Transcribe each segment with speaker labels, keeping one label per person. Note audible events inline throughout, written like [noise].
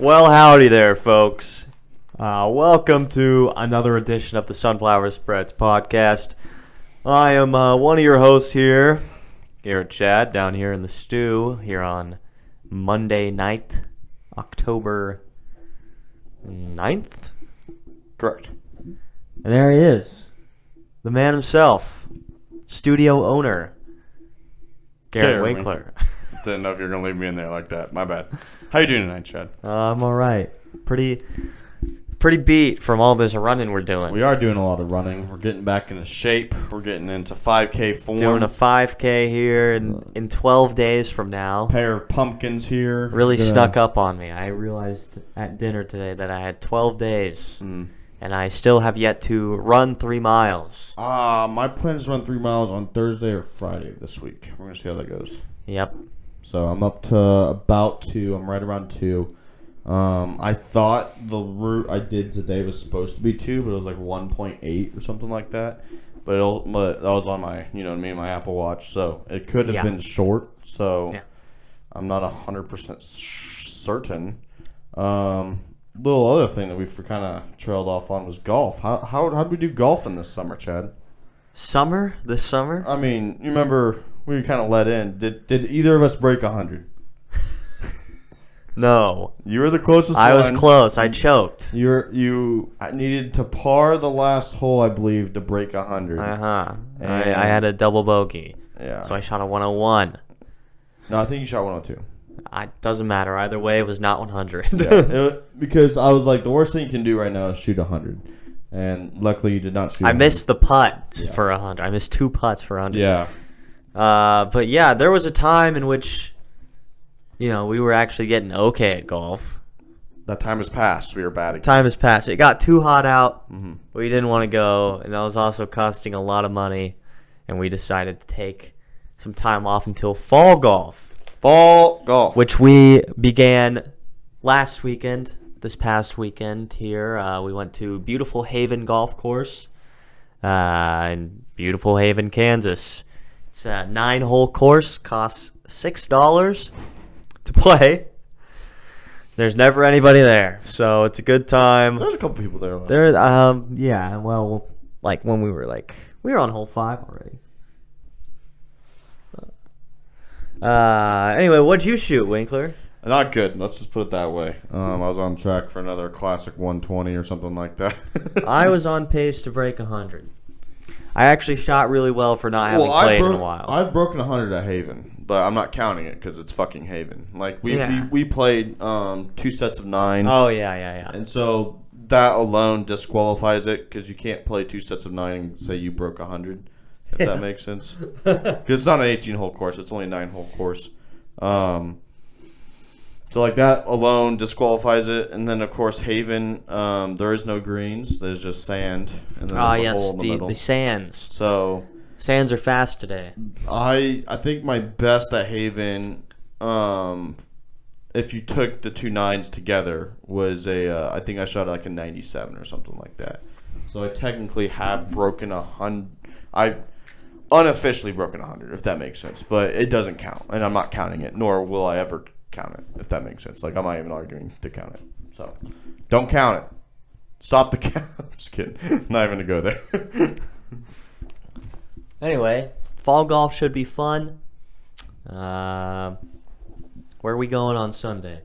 Speaker 1: Well, howdy there, folks. Uh, welcome to another edition of the Sunflower Spreads podcast. I am uh, one of your hosts here, Garrett Chadd, down here in the stew here on Monday night, October 9th.
Speaker 2: Correct.
Speaker 1: And there he is, the man himself, studio owner, Garrett
Speaker 2: Garrett
Speaker 1: Winkler. [laughs]
Speaker 2: Didn't know if you were gonna leave me in there like that. My bad. How you doing tonight, Chadd?
Speaker 1: Uh, I'm all right. Pretty, pretty beat from all this running we're doing.
Speaker 2: We are doing a lot of running. We're getting back into shape. We're getting into 5K form.
Speaker 1: doing a 5K here in, in 12 days from now.
Speaker 2: pair of pumpkins here.
Speaker 1: Really
Speaker 2: Gonna-
Speaker 1: snuck up on me. I realized at dinner today that I had 12 days,
Speaker 2: Mm.
Speaker 1: and I still have yet to run three miles.
Speaker 2: Uh, my plan is to run three miles on Thursday or Friday of this week. We're gonna see how that goes.
Speaker 1: Yep.
Speaker 2: So I'm up to about two. I'm right around two. Um, I thought the route I did today was supposed to be two, but it was like 1.8 or something like that. But, it'll, but that was on my, you know, I mean, my Apple Watch, so it could have
Speaker 1: Yeah.
Speaker 2: been short. So
Speaker 1: Yeah.
Speaker 2: I'm not hundred percent certain. Um, little other thing that we kind of trailed off on was golf. How how how did we do golf in this summer, Chadd?
Speaker 1: Summer? This summer?
Speaker 2: I mean, you remember we were kind of let in. Did did either of us break hundred?
Speaker 1: No.
Speaker 2: You were the closest.
Speaker 1: I was
Speaker 2: one.
Speaker 1: close. I choked.
Speaker 2: You're you needed to par the last hole, I believe, to break hundred.
Speaker 1: Uh huh. I, I had a double bogey,
Speaker 2: yeah.
Speaker 1: so I shot a 101.
Speaker 2: no, I think you shot one hundred two.
Speaker 1: It doesn't matter either way. It was not 100.
Speaker 2: Yeah, [laughs] because I was like, the worst thing you can do right now is shoot hundred, and luckily you did not shoot.
Speaker 1: I
Speaker 2: 100.
Speaker 1: missed the putt for a 100. I missed two putts for a 100.
Speaker 2: Yeah.
Speaker 1: Uh, but yeah, there was a time in which, you know, we were actually getting okay at golf.
Speaker 2: That time has passed. We were bad again.
Speaker 1: Time has passed. It got too hot out.
Speaker 2: Mm-hmm.
Speaker 1: We didn't want to go, and that was also costing a lot of money. And we decided to take some time off until fall golf,
Speaker 2: Fall golf.
Speaker 1: which we began last weekend. This past weekend here, uh, we went to beautiful Haven Golf Course uh, in beautiful Haven, Kansas. It's a nine-hole course, costs six dollars to play. There's never anybody there, so it's a good time.
Speaker 2: There's a couple people there.
Speaker 1: There, um, yeah. Well, like when we were like we were on hole five already. Uh, anyway, what'd you shoot, Winkler?
Speaker 2: Not good. Let's just put it that way. Um, I was on track for another classic 120 or something like that.
Speaker 1: I [laughs] was on pace to break hundred. I actually shot really well for not having
Speaker 2: I
Speaker 1: played
Speaker 2: broke,
Speaker 1: in a while.
Speaker 2: I've broken 100 at Haven, but I'm not counting it because it's fucking Haven. Like we
Speaker 1: Yeah.
Speaker 2: we, we played um, two sets of nine,
Speaker 1: oh yeah, yeah, yeah.
Speaker 2: and so that alone disqualifies it because you can't play two sets of nine and say you broke 100. If
Speaker 1: Yeah.
Speaker 2: that [laughs] makes sense. Because it's not an 18 hole course; it's only a nine hole course. Um, so like that alone disqualifies it, and then of course Haven, um, there is no greens. There's just sand, and then
Speaker 1: Ah, yes,
Speaker 2: hole in the,
Speaker 1: the,
Speaker 2: middle.
Speaker 1: the sands.
Speaker 2: so
Speaker 1: Sands are fast today.
Speaker 2: I I think my best at Haven, um, if you took the two nines together, was a uh, I think I shot like a 97 or something like that. So I technically have broken a hundred. I unofficially broken a hundred, if that makes sense. But it doesn't count, and I'm not counting it, nor will I ever count it, if that makes sense. Like I'm not even arguing to count it. So don't count it. Stop the [laughs] count. I'm just kidding. [laughs] not even to go there. [laughs]
Speaker 1: Anyway, fall golf should be fun. Uh, where are we going on Sunday?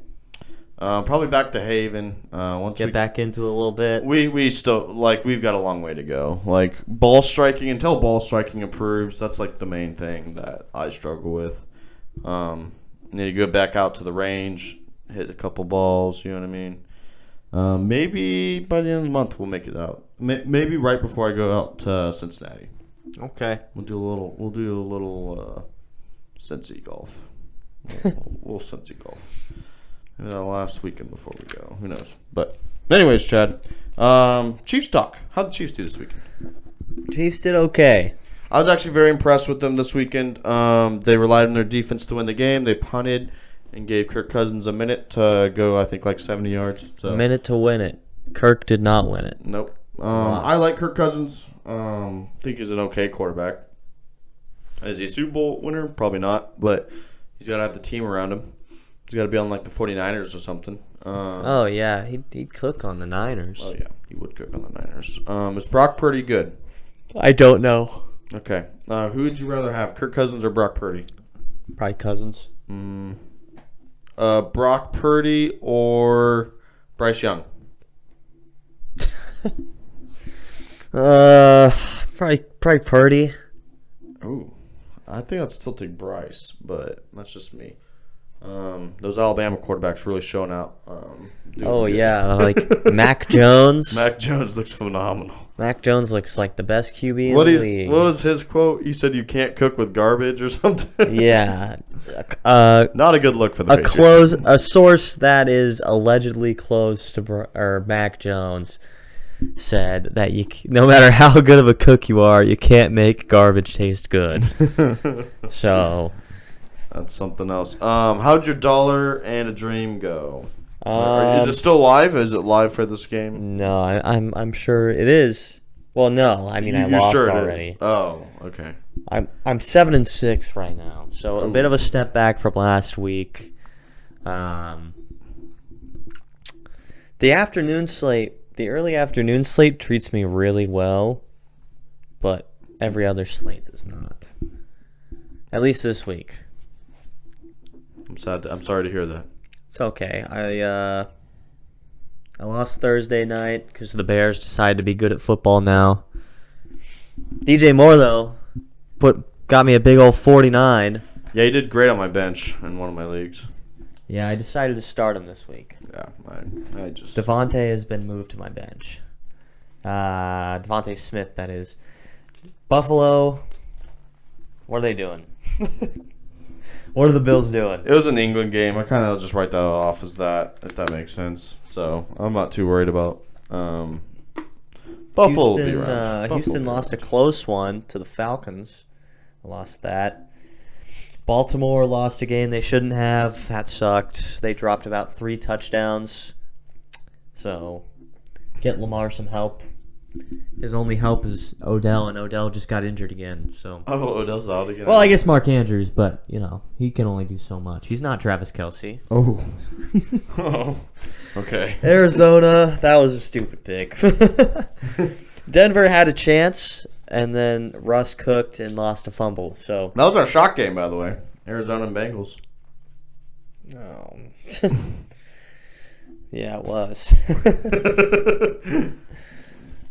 Speaker 2: uh, probably back to Haven. Uh, once
Speaker 1: Get
Speaker 2: we
Speaker 1: back into it a little bit.
Speaker 2: We we still like we've got a long way to go. Like ball striking until ball striking improves. That's like the main thing that I struggle with. Um, need to go back out to the range, hit a couple balls. You know what I mean? Um, maybe by the end of the month we'll make it out. Maybe right before I go out to Cincinnati,
Speaker 1: Okay.
Speaker 2: we'll do a little. We'll do a little uh, Cincy golf. A little, little Cincy golf. Maybe the last weekend before we go. Who knows? But anyways, Chadd. Um, Chiefs talk. How'd the Chiefs do this weekend?
Speaker 1: Chiefs did okay.
Speaker 2: I was actually very impressed with them this weekend. Um, they relied on their defense to win the game. They punted and gave Kirk Cousins a minute to go. I think like seventy yards. So
Speaker 1: A minute to win it. Kirk did not win it.
Speaker 2: Nope. Um, I like Kirk Cousins. Um, think he's an okay quarterback. Is he a Super Bowl winner? Probably not, but he's got to have the team around him. He's got to be on like the 49ers or something. Uh,
Speaker 1: Oh yeah, he'd, he'd cook on the Niners.
Speaker 2: oh yeah, he would cook on the Niners. Um, is Brock Purdy good?
Speaker 1: I don't know.
Speaker 2: Okay. Uh, who would you rather have, Kirk Cousins or Brock Purdy?
Speaker 1: Probably Cousins.
Speaker 2: Mm, uh, Brock Purdy or Bryce Young? [laughs]
Speaker 1: Uh, probably probably Purdy.
Speaker 2: Ooh, I think I'd still take Bryce, but that's just me. Um, those Alabama quarterbacks really showing out. Um, doing
Speaker 1: Oh
Speaker 2: good.
Speaker 1: yeah, like [laughs] Mac Jones. Mac,
Speaker 2: Jones looks phenomenal.
Speaker 1: Mac Jones looks like the best QB in
Speaker 2: What
Speaker 1: the
Speaker 2: is
Speaker 1: league.
Speaker 2: what was his quote? You said you can't cook with garbage or [laughs] something.
Speaker 1: yeah, uh,
Speaker 2: Not a good look for the
Speaker 1: a
Speaker 2: Patriots.
Speaker 1: close a source that is allegedly close to or Mac Jones said that you no matter how good of a cook you are, you can't make garbage taste good. [laughs] so,
Speaker 2: That's something else. Um, how'd your dollar and a dream go?
Speaker 1: um,
Speaker 2: is it still live? Is it live for this game?
Speaker 1: no, I, I'm I'm sure it is. Well, no, I mean I
Speaker 2: You- you
Speaker 1: lost
Speaker 2: sure it is?
Speaker 1: already.
Speaker 2: Oh, okay.
Speaker 1: I'm I'm seven and six right now, so a
Speaker 2: Ooh.
Speaker 1: bit of a step back from last week. Um, the afternoon slate, the early afternoon slate treats me really well, but every other slate does not. At least this week.
Speaker 2: I'm sad. To, I'm sorry to hear that.
Speaker 1: It's okay. I uh, I lost Thursday night because the Bears decided to be good at football now. DJ Moore though, put got me a big old forty nine.
Speaker 2: Yeah, he did great on my bench in one of my leagues.
Speaker 1: Yeah, I decided to start him this week.
Speaker 2: Yeah, I, I just.
Speaker 1: DeVonta has been moved to my bench. Uh, DeVonta Smith, that is. Buffalo. What are they doing? [laughs] what are the Bills doing?
Speaker 2: It was an England game. I kind of just write that off as that, if that makes sense. So I'm not too worried about. Um, Buffalo will be
Speaker 1: Houston,
Speaker 2: around.
Speaker 1: uh,
Speaker 2: Buffalo
Speaker 1: Houston lost a close one to the Falcons. Lost that. Baltimore lost a game they shouldn't have. That sucked. They dropped about three touchdowns. So, get Lamar some help. His only help is Odell, and Odell just got injured again. So,
Speaker 2: Oh, Odell's out again.
Speaker 1: well, I guess Mark Andrews, but you know he can only do so much. He's not Travis Kelce.
Speaker 2: Oh. oh. [laughs] [laughs] Okay.
Speaker 1: Arizona, that was a stupid pick. [laughs] Denver had a chance, and then Russ cooked and lost a fumble. So,
Speaker 2: That was our shock game, by the way. Arizona and Bengals. Oh.
Speaker 1: yeah, it was.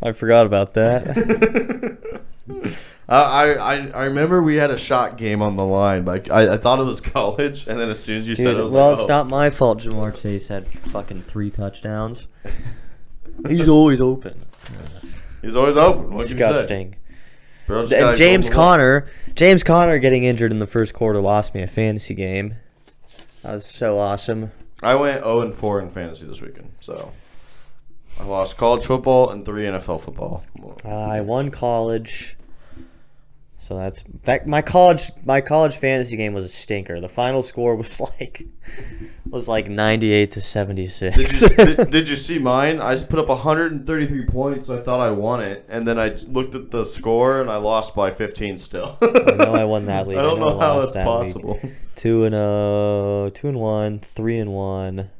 Speaker 1: I forgot about that. [laughs]
Speaker 2: I, I I remember we had a shot game on the line, but I, I thought it was college, and then as soon as you said it, I was
Speaker 1: well,
Speaker 2: like,
Speaker 1: it's
Speaker 2: oh.
Speaker 1: not my fault. Ja'Marr Chase had fucking three touchdowns. [laughs] He's always open.
Speaker 2: He's always open. What can you say?
Speaker 1: Disgusting.
Speaker 2: Bro,
Speaker 1: And James
Speaker 2: on the wall.
Speaker 1: Conner, James Conner getting injured in the first quarter lost me a fantasy game. That was so awesome.
Speaker 2: I went 0 and 4 in fantasy this weekend, so I lost college football and three NFL football.
Speaker 1: Uh, I won college, so that's that. My college, my college fantasy game was a stinker. The final score [laughs] was like was like ninety eight to seventy six.
Speaker 2: Did you, did, [laughs] did you see mine? I put up 133 points. I thought I won it, and then I looked at the score and I lost by 15 still. I
Speaker 1: know I won that [laughs] league.
Speaker 2: I don't
Speaker 1: I know
Speaker 2: know how
Speaker 1: lost
Speaker 2: that's
Speaker 1: that league.
Speaker 2: possible.
Speaker 1: Two and uh, two and one, three and one,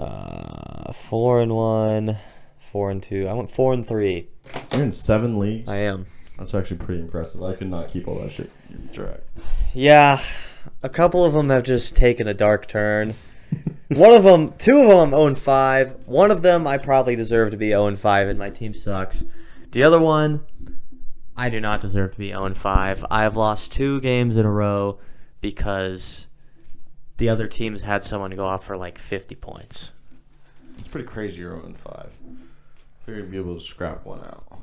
Speaker 1: uh, four and one, four and two. I went four and three.
Speaker 2: You're in seven leagues.
Speaker 1: I am.
Speaker 2: That's actually pretty impressive. I could not keep all that shit track.
Speaker 1: Yeah, a couple of them have just taken a dark turn. [laughs] One of them, two of them, I'm 0 5. One of them, I probably deserve to be 0 5, and my team sucks. The other one, I do not deserve to be 0 5. I have lost two games in a row because the other teams had someone go off for like 50 points.
Speaker 2: It's pretty crazy. You're 0 and 5. Figured you'd be able to scrap one out.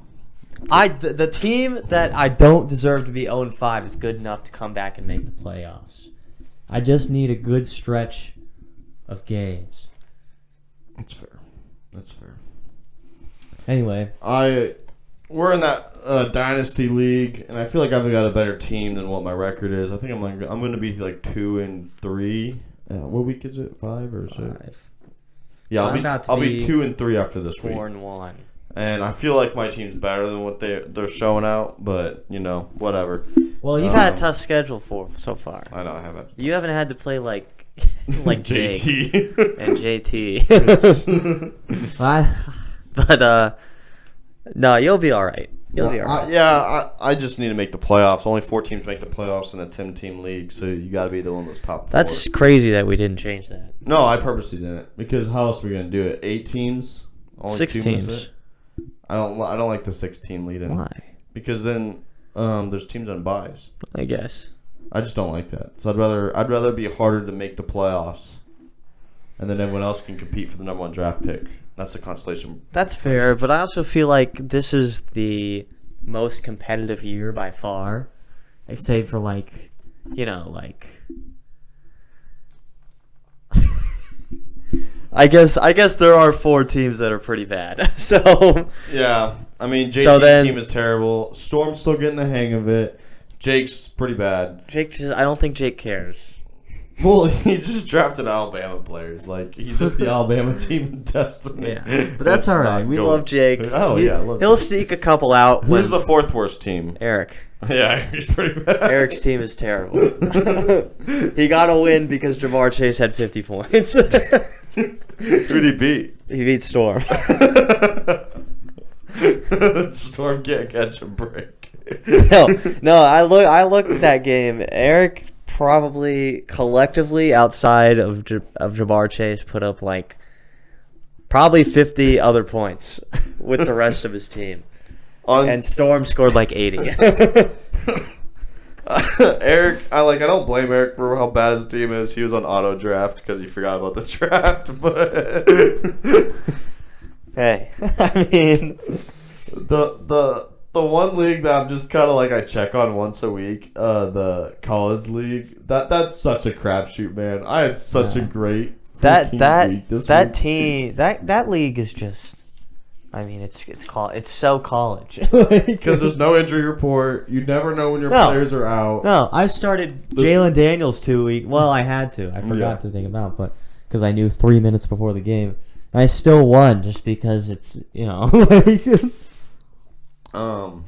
Speaker 1: I the, the team that I don't deserve to be 0 5 is good enough to come back and make the playoffs. I just need a good stretch of games.
Speaker 2: That's fair. That's fair.
Speaker 1: Anyway,
Speaker 2: I we're in that uh, dynasty league, and I feel like I've got a better team than what my record is. I think I'm like I'm going to be like two and three. Uh, what week is it? Five or six?
Speaker 1: five,
Speaker 2: Yeah, I'll
Speaker 1: I'm
Speaker 2: be
Speaker 1: about to
Speaker 2: I'll be
Speaker 1: be
Speaker 2: two and three after this week,
Speaker 1: four and one.
Speaker 2: and I feel like my team's better than what they they're showing out. But you know, whatever.
Speaker 1: Well, you've had
Speaker 2: Um,
Speaker 1: a tough schedule for so far.
Speaker 2: I know I haven't.
Speaker 1: You haven't had to play like [laughs] like
Speaker 2: JT.
Speaker 1: and JT. I, [laughs] [laughs] but uh, no, you'll be all right. You'll be all
Speaker 2: I- yeah, I, I just need to make the playoffs. Only four teams make the playoffs in a ten-team league, so you got to be the one that's top. Four.
Speaker 1: That's crazy that we didn't change that.
Speaker 2: no, I purposely didn't because how else are we gonna do it? Eight teams, only
Speaker 1: Six teams.
Speaker 2: I don't. I don't like the six-team lead-in
Speaker 1: Why?
Speaker 2: because then um, there's teams on buys.
Speaker 1: I guess.
Speaker 2: I just don't like that. So I'd rather I'd rather be harder to make the playoffs, and then everyone else can compete for the number one draft pick. That's the constellation.
Speaker 1: That's fair, but I also feel like this is the most competitive year by far. I say for like, you know, like. [laughs] I guess I guess there are four teams that are pretty bad. [laughs] So
Speaker 2: Yeah, I mean JT's
Speaker 1: So then-
Speaker 2: team is terrible. Storm's still getting the hang of it. Jake's pretty bad.
Speaker 1: Jake just I don't think Jake cares. [laughs]
Speaker 2: Well, he just drafted Alabama players. Like he's just the Alabama [laughs] team in destiny.
Speaker 1: Yeah, but that's all right. We
Speaker 2: going-
Speaker 1: love Jake. [laughs]
Speaker 2: Oh
Speaker 1: He-
Speaker 2: yeah,
Speaker 1: he'll sneak a couple out.
Speaker 2: Who's the fourth worst team?
Speaker 1: Eric?
Speaker 2: Yeah, he's pretty bad.
Speaker 1: Eric's team is terrible. he got a win because Ja'Marr Chase had 50 points.
Speaker 2: Who'd he beat?
Speaker 1: he beat Storm.
Speaker 2: Storm can't catch a break.
Speaker 1: no, no. I look. I looked at that game. Eric probably collectively outside of J- of Ja'Marr Chase put up like probably 50 other points [laughs] with the rest of his team,
Speaker 2: On
Speaker 1: and Storm scored like 80. [laughs] [laughs]
Speaker 2: Eric, I like. I don't blame Eric for how bad his team is. He was on auto draft because he forgot about the draft. But
Speaker 1: hey, I mean,
Speaker 2: the the the one league that I'm just kind of like I check on once a week, uh, the college league. That that's such a crapshoot, man. I had such a great
Speaker 1: that that
Speaker 2: week this
Speaker 1: that
Speaker 2: week.
Speaker 1: team that that league is just. I mean, it's it's call it's so college. [laughs] [laughs]
Speaker 2: because there's no injury report. You never know when your
Speaker 1: No.
Speaker 2: players are out.
Speaker 1: No, I started
Speaker 2: This-
Speaker 1: Jalen Daniels two week. Well, I had to. I forgot
Speaker 2: Yeah.
Speaker 1: to take him out, but because I knew three minutes before the game, I still won just because it's you know. [laughs]
Speaker 2: Um,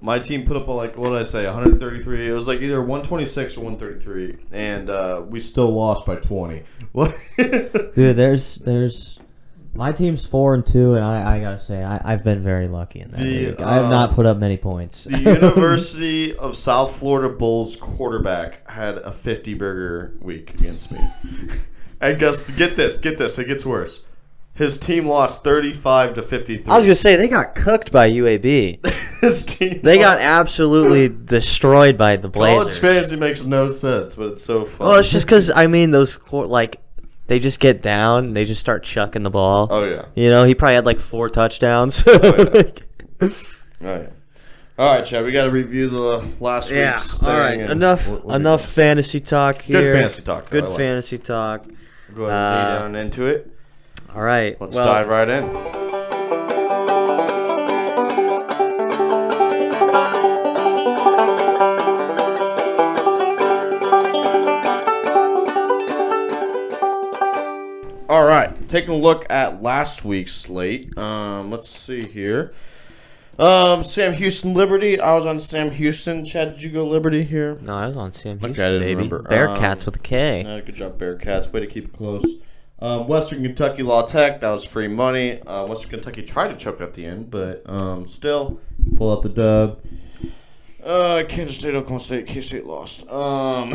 Speaker 2: my team put up a, like what did I say, 133. It was like either 126 or 133, and uh, we still lost by 20. What? [laughs]
Speaker 1: Dude, there's there's my team's four and two, and I, I gotta say I, I've been very lucky in that.
Speaker 2: The.
Speaker 1: I have not
Speaker 2: um,
Speaker 1: put up many points.
Speaker 2: the University [laughs] of South Florida Bulls quarterback had a 50 burger week against me. [laughs] and guess get this, get this, it gets worse. His team lost 35 to 53.
Speaker 1: I was gonna say they got cooked by UAB. [laughs]
Speaker 2: His team.
Speaker 1: They got absolutely [laughs] destroyed by the Blazers.
Speaker 2: college fantasy makes no sense, but it's so fun.
Speaker 1: Well, it's just because I mean those court like they just get down, they just start chucking the ball.
Speaker 2: Oh yeah.
Speaker 1: You know, he probably had like four touchdowns.
Speaker 2: yeah. [laughs] Oh yeah. All right, Chad. We got to review the last
Speaker 1: yeah.
Speaker 2: week's
Speaker 1: All
Speaker 2: thing
Speaker 1: right.
Speaker 2: and
Speaker 1: Enough.
Speaker 2: what- what we
Speaker 1: enough fantasy talk here.
Speaker 2: Good fantasy talk. though,
Speaker 1: Good
Speaker 2: I like it.
Speaker 1: fantasy talk.
Speaker 2: Go ahead and lay
Speaker 1: Uh,
Speaker 2: down into it.
Speaker 1: All right.
Speaker 2: Let's
Speaker 1: well,
Speaker 2: dive right in. All right, taking a look at last week's slate. Um, let's see here. Um, Sam Houston Liberty. I was on Sam Houston. Chadd, did you go Liberty here?
Speaker 1: No, I was on Sam
Speaker 2: Okay,
Speaker 1: Houston,
Speaker 2: I didn't
Speaker 1: baby.
Speaker 2: remember.
Speaker 1: Bearkats
Speaker 2: Um,
Speaker 1: with a K.
Speaker 2: Uh, good job, Bearkats. Way to keep it close. Um, Western Kentucky La Tech. That was free money. Uh, Western Kentucky tried to choke at the end, but um, still pull out the dub. Uh, Kansas State, Oklahoma State. K State lost. Um,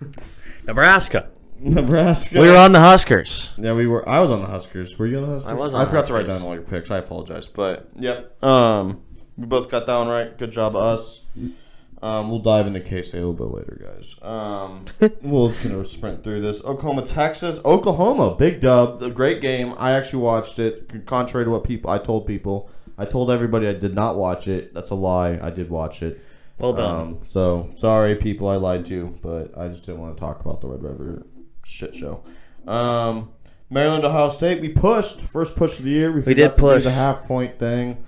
Speaker 2: [laughs]
Speaker 1: Nebraska.
Speaker 2: Nebraska.
Speaker 1: We were on the Huskers.
Speaker 2: Yeah, we were. I was on the Huskers. Were you on the Huskers?
Speaker 1: I was
Speaker 2: I forgot to write down all your picks. I apologize, but yep. Um, we both got that one right. Good job, us. Um, we'll dive into State a little bit later, guys. Um, [laughs] we're just gonna sprint through this. Oklahoma, Texas. Oklahoma, big dub. A great game. I actually watched it. Contrary to what people I told people, I told everybody I did not watch it. That's a lie. I did watch it.
Speaker 1: Well done.
Speaker 2: Um, so sorry, people, I lied to, but I just didn't want to talk about the Red River shit show. Um, Maryland, Ohio State, we pushed first push of the year. We,
Speaker 1: We did push.
Speaker 2: the half point thing.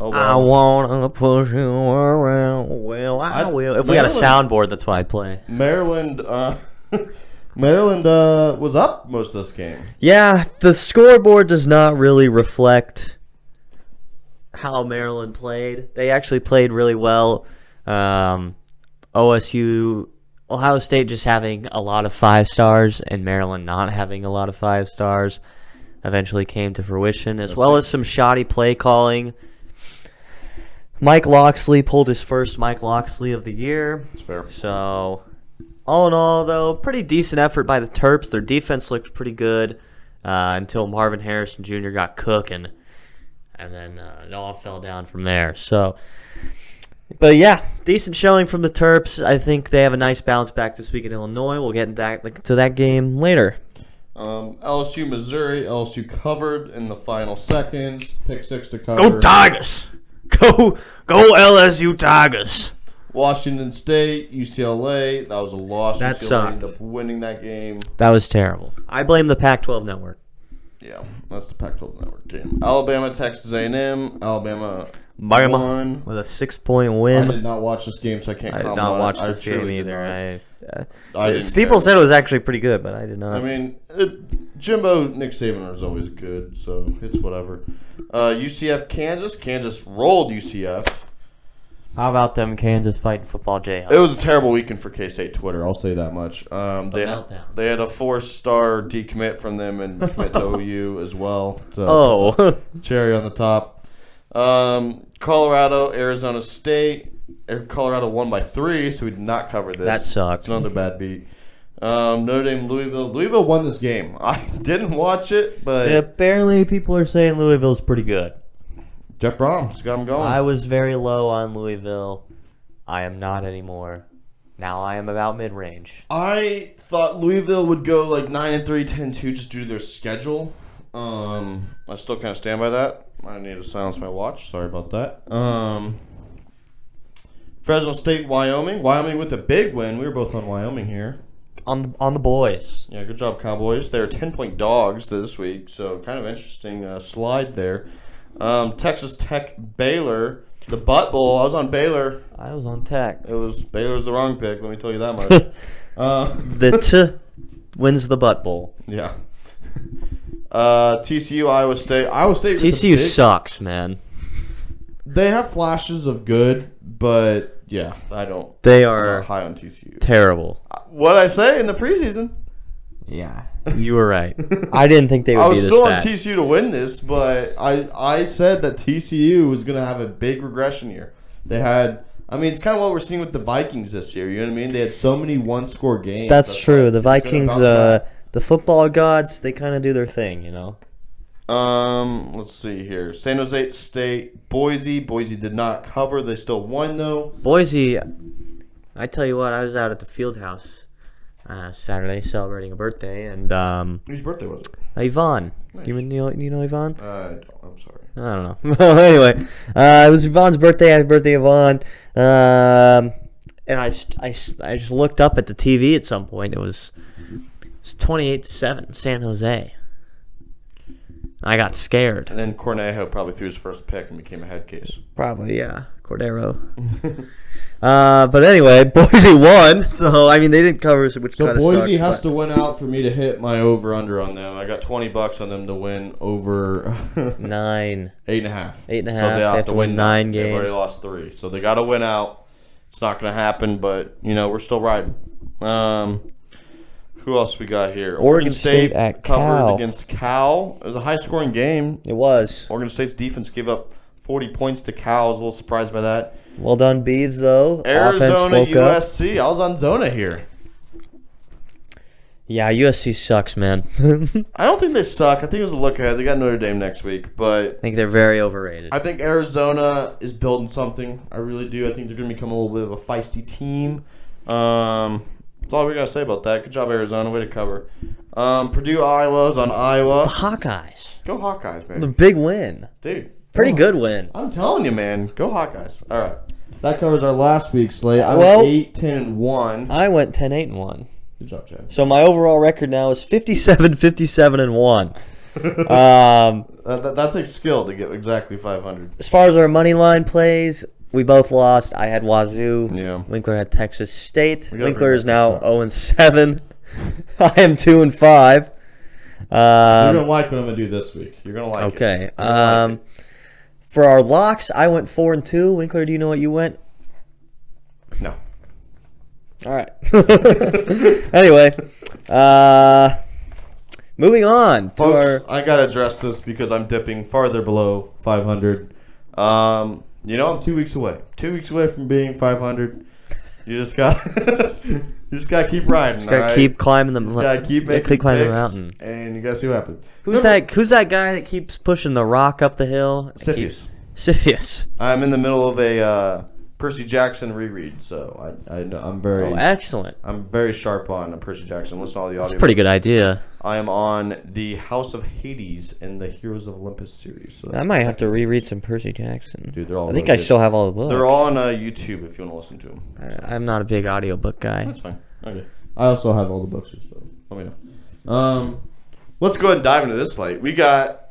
Speaker 2: Oh,
Speaker 1: I
Speaker 2: well.
Speaker 1: wanna push you around. Well, I,
Speaker 2: I-
Speaker 1: will. If we had a
Speaker 2: Maryland-
Speaker 1: soundboard, that's what I'd play.
Speaker 2: Maryland, uh, [laughs] Maryland uh, was up most of this game.
Speaker 1: Yeah, the scoreboard does not really reflect how Maryland played. They actually played really well. Um, OSU, Ohio State just having a lot of five stars and Maryland not having a lot of five stars eventually came to fruition, as well as some shoddy play calling. Mike Locksley pulled his first Mike Locksley of the year.
Speaker 2: It's fair.
Speaker 1: So, all in all, though, pretty decent effort by the Terps. Their defense looked pretty good uh, until Marvin Harrison Jr. got cooking, and then uh, it all fell down from there. So, but yeah, decent showing from the Terps. I think they have a nice bounce back this week in Illinois. We'll get that, to that game later.
Speaker 2: Um, LSU, Missouri. LSU covered in the final seconds. Pick six to cover.
Speaker 1: Go Tigers! [laughs] Go go LSU Tigers!
Speaker 2: Washington State, UCLA. That was a loss.
Speaker 1: That
Speaker 2: UCLA
Speaker 1: sucked.
Speaker 2: ended up winning that game.
Speaker 1: That was terrible. I blame the Pac-12 network.
Speaker 2: Yeah, that's the Pac-12 network game. Alabama, Texas A&M. Alabama
Speaker 1: Bama
Speaker 2: won.
Speaker 1: with a six-point win.
Speaker 2: I did not watch this game, so I can't
Speaker 1: I did
Speaker 2: comment
Speaker 1: not
Speaker 2: on it.
Speaker 1: watch
Speaker 2: I
Speaker 1: this game
Speaker 2: truly did
Speaker 1: either.
Speaker 2: not.
Speaker 1: I, uh,
Speaker 2: I
Speaker 1: people
Speaker 2: care.
Speaker 1: said it was actually pretty good, but I did not.
Speaker 2: I mean, it, Jimbo, Nick Saban is always good, so it's whatever. Uh, UCF, Kansas. Kansas rolled UCF.
Speaker 1: How about them Kansas fighting football Jayhawks?
Speaker 2: It was a terrible weekend for K State Twitter. I'll say that much. Um, they
Speaker 1: meltdown.
Speaker 2: they had a four star decommit from them and commit to [laughs] OU as well. So
Speaker 1: oh, [laughs]
Speaker 2: cherry on the top. Um, Colorado, Arizona State. Colorado won by three, so we did not cover this.
Speaker 1: That sucks.
Speaker 2: It's another bad beat. Um, Notre Dame, Louisville. Louisville won this game. [laughs] I didn't watch it, but
Speaker 1: apparently people are saying Louisville's pretty good.
Speaker 2: Jeff Brohm's got them going.
Speaker 1: I was very low on Louisville. I am not anymore. Now I am about mid-range.
Speaker 2: I thought Louisville would go like 9 and 3, 10 and 2 just due to their schedule. Um, I still kind of stand by that. I need to silence my watch. Sorry about that. Um, Fresno State, Wyoming. Wyoming with a big win. We were both on Wyoming here.
Speaker 1: On the, on the boys.
Speaker 2: Yeah, good job, Cowboys. They're 10 point dogs this week, so kind of interesting uh, slide there. Um, Texas Tech, Baylor. The Butt Bowl. I was on Baylor.
Speaker 1: I was on tech.
Speaker 2: It was Baylor's the wrong pick. Let me tell you that much. [laughs] uh, [laughs]
Speaker 1: The T wins the butt bowl.
Speaker 2: Yeah. [laughs] Uh, TCU, Iowa State. Iowa State.
Speaker 1: TCU
Speaker 2: big-
Speaker 1: sucks, man.
Speaker 2: They have flashes of good, but yeah, I don't.
Speaker 1: They are
Speaker 2: high on TCU.
Speaker 1: terrible.
Speaker 2: What I say in the preseason?
Speaker 1: Yeah, you were right. [laughs] I didn't think they would
Speaker 2: I was
Speaker 1: this
Speaker 2: still on. TCU to win this, but I I said that TCU was going to have a big regression year. They had. I mean, it's kind of what we're seeing with the Vikings this year. You know what I mean? They had so many one-score games.
Speaker 1: That's, true.
Speaker 2: why
Speaker 1: The Vikings, uh, the football gods, they kind of do their thing, you know.
Speaker 2: Um, let's see here. San Jose State, Boise. Boise did not cover. They still won though.
Speaker 1: Boise, I tell you what, I was out at the field house uh, Saturday celebrating a birthday, and um,
Speaker 2: Whose birthday was it?
Speaker 1: Yvonne.
Speaker 2: Nice.
Speaker 1: You, know, you know Yvonne?
Speaker 2: Uh, I don't, I'm sorry.
Speaker 1: I don't know. [laughs] Well, anyway, uh, it was Yvonne's birthday. Happy birthday, Yvonne. Um, and I, I, I just looked up at the TV at some point. It was, it was 28 to 7, San Jose. I got scared.
Speaker 2: And then Cornejo probably threw his first pick and became a head case.
Speaker 1: Probably, yeah. Cordeiro. [laughs] uh, but anyway, [laughs] Boise won. So, I mean, they didn't cover, which
Speaker 2: So
Speaker 1: kind of
Speaker 2: Boise
Speaker 1: sucked,
Speaker 2: has
Speaker 1: but-
Speaker 2: to win out for me to hit my over under on them. I got twenty bucks on them to win over [laughs]
Speaker 1: Nine.
Speaker 2: eight and a half.
Speaker 1: Eight and a
Speaker 2: So
Speaker 1: half.
Speaker 2: they have, to win
Speaker 1: nine games.
Speaker 2: They've already
Speaker 1: games.
Speaker 2: lost three, so they got to win out. It's not going to happen, but you know we're still riding. Um, who else we got here?
Speaker 1: Oregon State at
Speaker 2: covered
Speaker 1: Cal.
Speaker 2: against Cal. It was a high scoring game.
Speaker 1: It was.
Speaker 2: Oregon State's defense gave up 40 points to Cal. I was a little surprised by that.
Speaker 1: Well done, Beavs, though.
Speaker 2: Arizona
Speaker 1: woke up.
Speaker 2: USC. I was on Zona here.
Speaker 1: Yeah, USC sucks, man. I [laughs]
Speaker 2: I don't think they suck. I think it was a look ahead. They got Notre Dame next week, but I
Speaker 1: think they're very overrated.
Speaker 2: I think Arizona is building something. I really do. I think they're going to become a little bit of a feisty team. Um, that's all we got to say about that. Good job, Arizona. Way to cover. Um, Purdue, Iowa's on Iowa.
Speaker 1: The Hawkeyes.
Speaker 2: Go Hawkeyes, man.
Speaker 1: The big win.
Speaker 2: Dude.
Speaker 1: Pretty
Speaker 2: go-
Speaker 1: good win.
Speaker 2: I'm telling you, man. Go Hawkeyes. All right. That covers our last week's slate. I
Speaker 1: Well-
Speaker 2: was 8, 10, and 1.
Speaker 1: I went 10 8 and 1.
Speaker 2: Good job, Chadd.
Speaker 1: So my overall record now is 57 57 and 1. [laughs] um,
Speaker 2: That, that, that takes skill to get exactly 500.
Speaker 1: as far as our money line plays, we both lost. I had Wazoo.
Speaker 2: Yeah.
Speaker 1: Winkler had Texas State. Winkler is now
Speaker 2: this
Speaker 1: 0 and 7. [laughs] I am 2 and 5.
Speaker 2: You're
Speaker 1: Um,
Speaker 2: going to like what I'm going to do this week. You're going to like it.
Speaker 1: okay.
Speaker 2: You're like
Speaker 1: Um, for our locks, I went 4 and 2. Winkler, do you know what you went?
Speaker 2: No.
Speaker 1: All right. [laughs] anyway, uh, moving on to
Speaker 2: Folks,
Speaker 1: our.
Speaker 2: I gotta address this because I'm dipping farther below 500. Um, you know, I'm two weeks away. Two weeks away from being 500. You just got, [laughs] you just gotta keep riding.
Speaker 1: Gotta keep climbing the.
Speaker 2: You gotta keep making
Speaker 1: keep climbing the mountain.
Speaker 2: and you gotta see what happens.
Speaker 1: Who's that? Who's that guy that keeps pushing the rock up the hill?
Speaker 2: Siphius.
Speaker 1: Siphius.
Speaker 2: I'm in the middle of a uh, Percy Jackson reread, so I, I I'm very
Speaker 1: Oh, excellent.
Speaker 2: I'm very sharp on Percy Jackson. Listen to all the audio.
Speaker 1: That's a pretty good idea.
Speaker 2: I am on the House of Hades in the Heroes of Olympus series. So
Speaker 1: I might have to reread some Percy Jackson.
Speaker 2: Dude, they're all
Speaker 1: I think
Speaker 2: really
Speaker 1: I
Speaker 2: good.
Speaker 1: still have all the books.
Speaker 2: They're all on uh, YouTube if you want to listen to them.
Speaker 1: I- I'm not a big audiobook guy.
Speaker 2: That's fine. Okay. I also have all the books and stuff. Let me know. Um, let's go ahead and dive into this slate. We got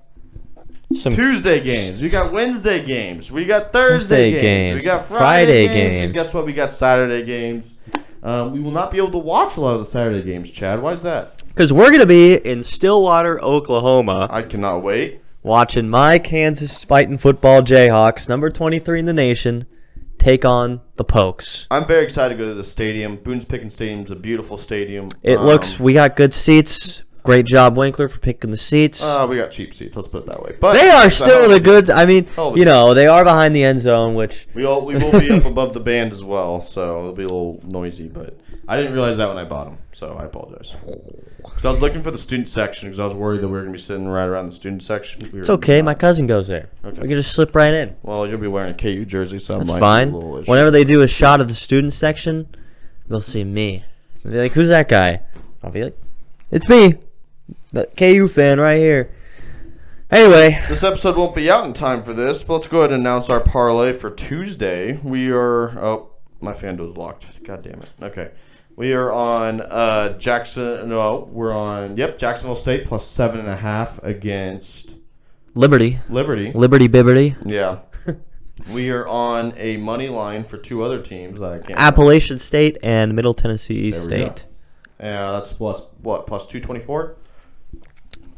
Speaker 1: Some
Speaker 2: Tuesday games. We got Wednesday games. We got Thursday
Speaker 1: Thursday
Speaker 2: games.
Speaker 1: games.
Speaker 2: We got
Speaker 1: Friday
Speaker 2: Friday, games.
Speaker 1: games.
Speaker 2: Guess what? We got Saturday games. Um, we will not be able to watch a lot of the Saturday games, Chadd. Why is that?
Speaker 1: because we're gonna be in Stillwater, Oklahoma,
Speaker 2: I cannot wait.
Speaker 1: watching my Kansas fighting football Jayhawks, number 23 in the nation, take on the Pokes.
Speaker 2: I'm very excited to go to the stadium. Boone Pickens Stadium is a beautiful stadium.
Speaker 1: It
Speaker 2: Um,
Speaker 1: looks we got good seats. Great job, Winkler, for picking the seats.
Speaker 2: Uh, we got cheap seats. Let's put it that way. But
Speaker 1: they are still in a good. I mean, you know, they are behind the end zone, which
Speaker 2: We all we will be up above the band as well, so it'll be a little noisy. But I didn't realize that when I bought them, so I apologize. 'Cause I was looking for the student section because I was worried that we were gonna be sitting right around the student section. We
Speaker 1: it's okay. My cousin goes there.
Speaker 2: Okay.
Speaker 1: We can just slip right in.
Speaker 2: Well, you'll be wearing a KU jersey, so
Speaker 1: That's fine. Whenever they do a shot of the student section, they'll see me. They'll be like, "Who's that guy?" I'll be like, "It's me, the KU fan right here." Anyway,
Speaker 2: This episode won't be out in time for this, but let's go ahead and announce our parlay for Tuesday. We are oh, my fan was locked. God damn it. Okay. We are on uh, Jackson. No, we're on. Yep, Jacksonville State plus seven and a half against
Speaker 1: Liberty,
Speaker 2: Liberty.
Speaker 1: Liberty, Bibberty,
Speaker 2: Yeah. we are on a money line for two other teams that I can't.
Speaker 1: Appalachian State, and Middle Tennessee
Speaker 2: There
Speaker 1: State.
Speaker 2: Yeah, that's plus what plus two twenty four,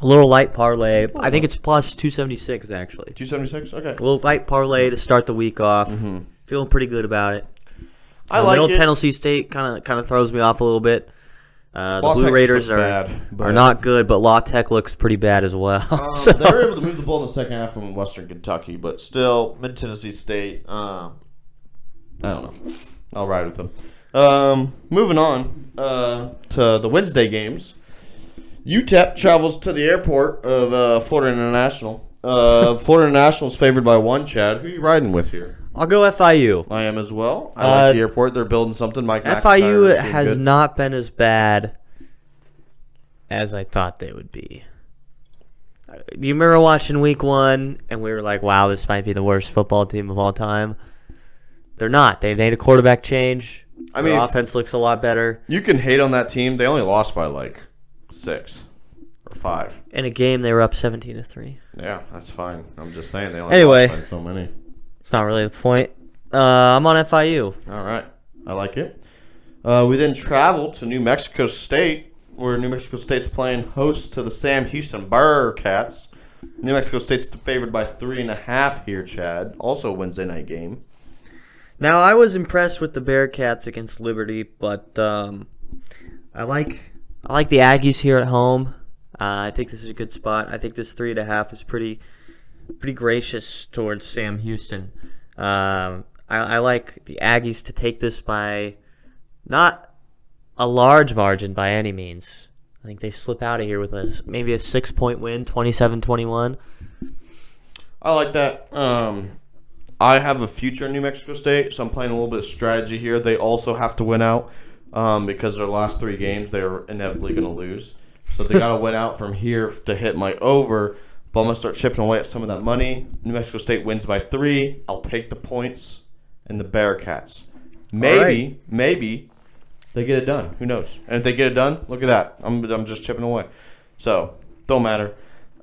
Speaker 1: A little light parlay. I think it's plus two seventy six actually.
Speaker 2: two seventy six. Okay.
Speaker 1: A little light parlay to start the week off. Feeling pretty good about it.
Speaker 2: I
Speaker 1: Uh,
Speaker 2: like
Speaker 1: Middle
Speaker 2: it.
Speaker 1: Tennessee State kind of kind of throws me off a little bit. Uh, the
Speaker 2: Law
Speaker 1: Blue
Speaker 2: Tech
Speaker 1: Raiders
Speaker 2: looks
Speaker 1: are
Speaker 2: bad, but-
Speaker 1: are not good, but La Tech looks pretty bad as well.
Speaker 2: Um, [laughs]
Speaker 1: So-
Speaker 2: they were able to move the ball in the second half from Western Kentucky, but still, Mid Tennessee State. Um, I don't know. I'll ride with them. Um, moving on uh, to the Wednesday games. UTEP travels to the airport of uh, Florida International. Uh, Florida International is favored by one. Chadd, who are you riding with here?
Speaker 1: I'll go FIU.
Speaker 2: I am as well. I
Speaker 1: Uh,
Speaker 2: like the airport. They're building something. Mike
Speaker 1: FIU has
Speaker 2: good.
Speaker 1: not been as bad as I thought they would be. Uh, Do you remember watching Week One and we were like, "Wow, this might be the worst football team of all time"? They're not. They made a quarterback change.
Speaker 2: I
Speaker 1: Their
Speaker 2: mean-
Speaker 1: offense looks a lot better.
Speaker 2: You can hate on that team. They only lost by like six or five.
Speaker 1: In a game, they were up seventeen to three.
Speaker 2: Yeah, that's fine. I'm just saying they only
Speaker 1: Anyway.
Speaker 2: lost by so many.
Speaker 1: It's not really the point. Uh, I'm on FIU.
Speaker 2: All right, I like it. Uh, we then travel to New Mexico State, where New Mexico State's playing host to the Sam Houston Bearkats. New Mexico State's favored by three and a half here, Chadd. Also Wednesday night game.
Speaker 1: Now I was impressed with the Bearcats against Liberty, but um, I like I like the Aggies here at home. Uh, I think this is a good spot. I think this three and a half is pretty pretty gracious towards Sam Houston. Um, I, I like the Aggies to take this by not a large margin by any means. I think they slip out of here with a maybe a six point win, 27-21.
Speaker 2: I like that. Um, I have a future in New Mexico State, so I'm playing a little bit of strategy here. They also have to win out um, because their last three games they are inevitably going to lose. So they got to win out from here to hit my over. But I'm going to start chipping away at some of that money. New Mexico State wins by three. I'll take the points and the Bearkats. Maybe,
Speaker 1: right.
Speaker 2: maybe they get it done. Who knows? And if they get it done, look at that. I'm, I'm just chipping away. So, don't matter.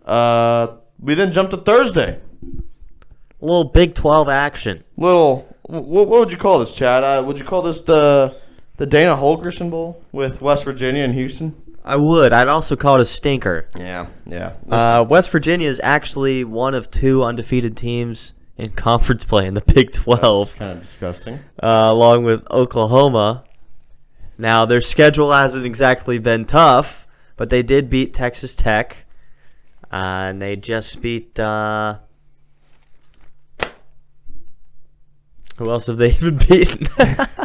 Speaker 2: Uh, we then jump to Thursday.
Speaker 1: A little Big 12 action.
Speaker 2: Little, what, what would you call this, Chadd? Uh, would you call this the the Dana Holgorsen Bowl with West Virginia and Houston?
Speaker 1: I would. I'd also call it a stinker.
Speaker 2: Yeah, yeah.
Speaker 1: Uh, West Virginia is actually one of two undefeated teams in conference play in the [laughs] Big 12,
Speaker 2: kind of disgusting.
Speaker 1: uh, along with Oklahoma, Now their schedule hasn't exactly been tough, but they did beat Texas Tech, uh, and they just beat. Uh, who else have they [laughs] even beaten? [laughs]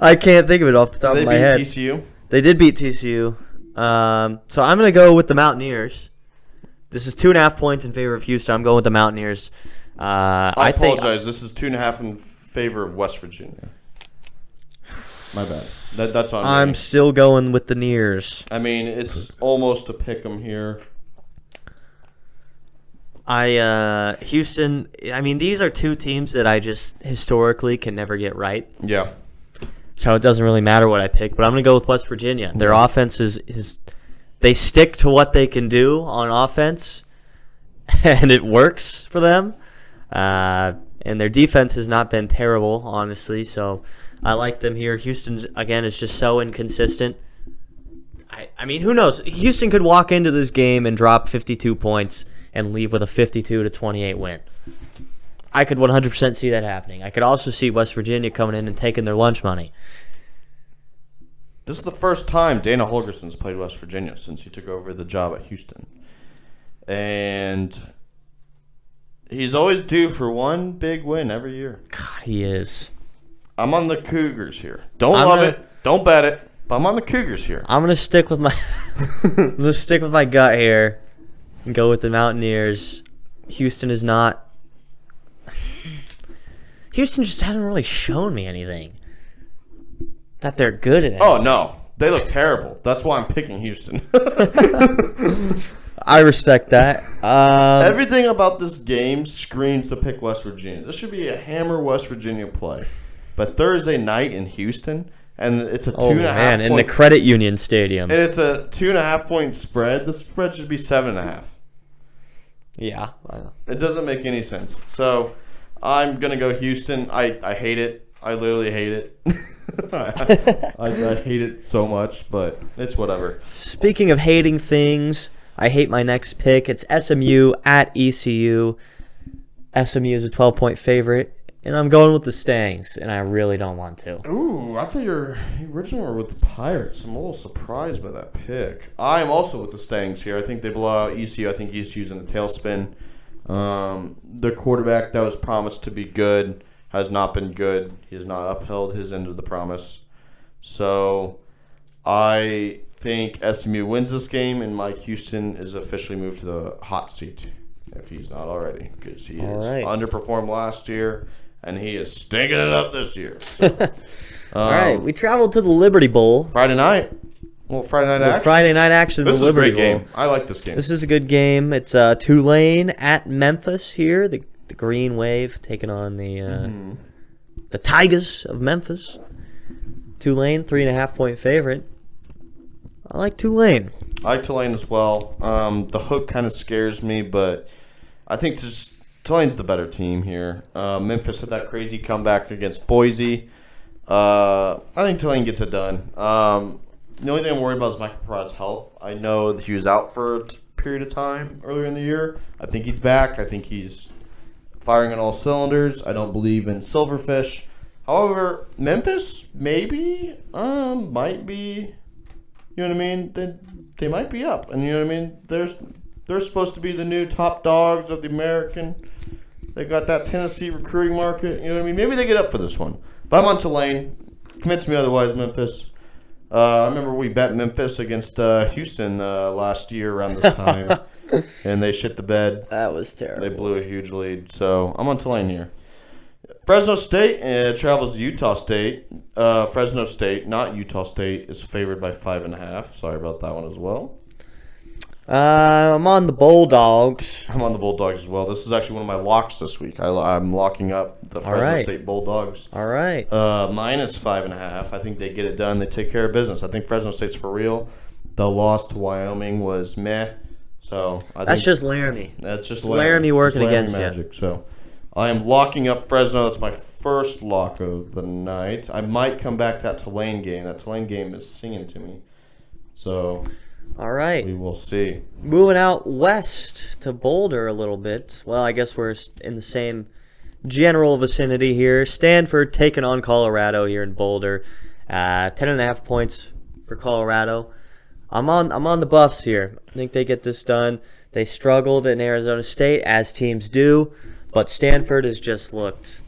Speaker 1: I can't think of it off the top of my head. They beat.
Speaker 2: TCU.
Speaker 1: They did beat TCU. Um, so I'm gonna go with the Mountaineers. This is two and a half points in favor of Houston. I'm going with the Mountaineers. Uh,
Speaker 2: I,
Speaker 1: I, think
Speaker 2: apologize. this is two and a half in favor of West Virginia. My bad. That, that's on
Speaker 1: I'm
Speaker 2: me.
Speaker 1: still going with the Nears.
Speaker 2: I mean, it's almost a pick 'em here.
Speaker 1: I uh, Houston. I mean, these are two teams that I just historically can never get right.
Speaker 2: Yeah.
Speaker 1: So it doesn't really matter what I pick. But I'm gonna go with West Virginia. Their offense is is they stick to what they can do on offense, [laughs] and it works for them. Uh, and their defense has not been terrible, honestly. So I like them here. Houston again is just so inconsistent. I, I mean, who knows? Houston could walk into this game and drop 52 points and leave with a 52 to 28 win. I could 100% see that happening. I could also see West Virginia coming in and taking their lunch money.
Speaker 2: This is the first time Dana Holgorsen's played West Virginia since he took over the job at Houston. And he's always due for one big win every year.
Speaker 1: God, he is.
Speaker 2: I'm on the Cougars here. Don't
Speaker 1: I'm
Speaker 2: love
Speaker 1: gonna-
Speaker 2: it. Don't bet it. But I'm on the Cougars here.
Speaker 1: I'm gonna stick with my [laughs] I'm gonna stick with my gut here and go with the Mountaineers. Houston is not. Houston just hasn't really shown me anything that they're good at. It.
Speaker 2: Oh no, they look terrible. That's why I'm picking Houston. [laughs]
Speaker 1: I respect that. Um,
Speaker 2: Everything about this game screams to pick West Virginia. This should be a hammer West Virginia play. But Thursday night in Houston, and it's a two
Speaker 1: oh
Speaker 2: and a half
Speaker 1: man, in the Credit Union Stadium.
Speaker 2: and it's a two and a half point spread. The spread should be seven and a half.
Speaker 1: yeah.
Speaker 2: It doesn't make any sense. So I'm gonna go Houston. I, I hate it. I literally hate it. [laughs] I, I hate it so much, but it's whatever.
Speaker 1: Speaking of hating things, I hate my next pick. It's SMU at ECU. SMU is a 12 point favorite, and I'm going with the Stangs, and I really don't want to.
Speaker 2: Ooh, I thought your original were with the Pirates. I'm a little surprised by that pick. I am also with the Stangs here. I think they blow out ECU. I think ECU's in the tailspin. Um, the quarterback that was promised to be good has not been good. He has not upheld his end of the promise. So I think SMU wins this game, and Mike Houston is officially moved to the hot seat if he's not already, because he
Speaker 1: All
Speaker 2: is
Speaker 1: right.
Speaker 2: underperformed last year and he is stinking it up this year. So, [laughs]
Speaker 1: All right,
Speaker 2: um,
Speaker 1: we traveled to the Liberty Bowl.
Speaker 2: Friday night. Well, Friday night
Speaker 1: The
Speaker 2: action.
Speaker 1: Friday night action.
Speaker 2: this is a great
Speaker 1: Bowl.
Speaker 2: game. I like this game.
Speaker 1: This is a good game. It's uh, Tulane at Memphis here. The the Green Wave taking on the uh,
Speaker 2: Mm-hmm.
Speaker 1: the Tigers of Memphis. Tulane three and a half point favorite. I like Tulane.
Speaker 2: I like Tulane as well. Um, the hook kind of scares me, but I think just Tulane's the better team here. Uh, Memphis had that crazy comeback against Boise. Uh, I think Tulane gets it done. Um, the only thing I'm worried about is Michael Pratt's health. I know that he was out for a period of time earlier in the year. I think he's back. I think he's firing on all cylinders. I don't believe in Silverfish. However, Memphis maybe um, might be you know what I mean? They, they might be up, and you know what I mean. There's they're supposed to be the new top dogs of the American. They got that Tennessee recruiting market. You know what I mean? Maybe they get up for this one. But I'm on Tulane. Convince me otherwise, Memphis. Uh, I remember we bet Memphis against uh, Houston uh, last year around this time, [laughs] and they shit the bed.
Speaker 1: That was terrible.
Speaker 2: They blew a huge lead. So I'm on Tulane here. Fresno State uh, travels to Utah State. Uh, Fresno State, not Utah State, is favored by five and a half. Sorry about that one as well.
Speaker 1: Uh, I'm on the Bulldogs.
Speaker 2: I'm on the Bulldogs as well. This is actually one of my locks this week. I, I'm locking up the Fresno
Speaker 1: right.
Speaker 2: State Bulldogs.
Speaker 1: All right.
Speaker 2: Uh, minus five and a half. I think they get it done. They take care of business. I think Fresno State's for real. The loss to Wyoming was meh. So I
Speaker 1: That's just Laramie.
Speaker 2: That's just
Speaker 1: It's Laramie working
Speaker 2: Laramie
Speaker 1: against you.
Speaker 2: So I am locking up Fresno. That's my first lock of the night. I might come back to that Tulane game. That Tulane game is singing to me. So
Speaker 1: All right.
Speaker 2: we will see.
Speaker 1: Moving out west to Boulder a little bit. Well, I guess we're in the same general vicinity here. Stanford taking on Colorado here in Boulder. Uh, ten and a half points for Colorado. I'm on I'm on the Buffs here. I think they get this done. They struggled in Arizona State as teams do, but Stanford has just looked.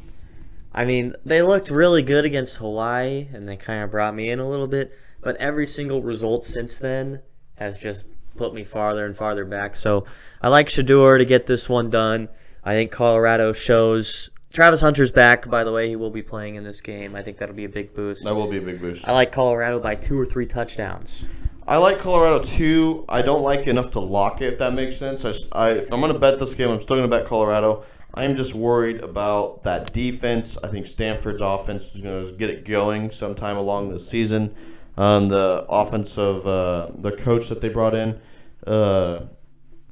Speaker 1: I mean, they looked really good against Hawaii, and they kind of brought me in a little bit. But every single result since then has just put me farther and farther back. So I like Shedeur to get this one done. I think Colorado shows. Travis Hunter's back, by the way. He will be playing in this game. I think that'll be a big boost.
Speaker 2: That will be a big boost.
Speaker 1: I like Colorado by two or three touchdowns.
Speaker 2: I like Colorado too. I don't like it enough to lock it, if that makes sense. I, I, if I'm going to bet this game, I'm still going to bet Colorado. I'm just worried about that defense. I think Stanford's offense is going to get it going sometime along the season. Um, the offensive, uh, the coach that they brought in, uh,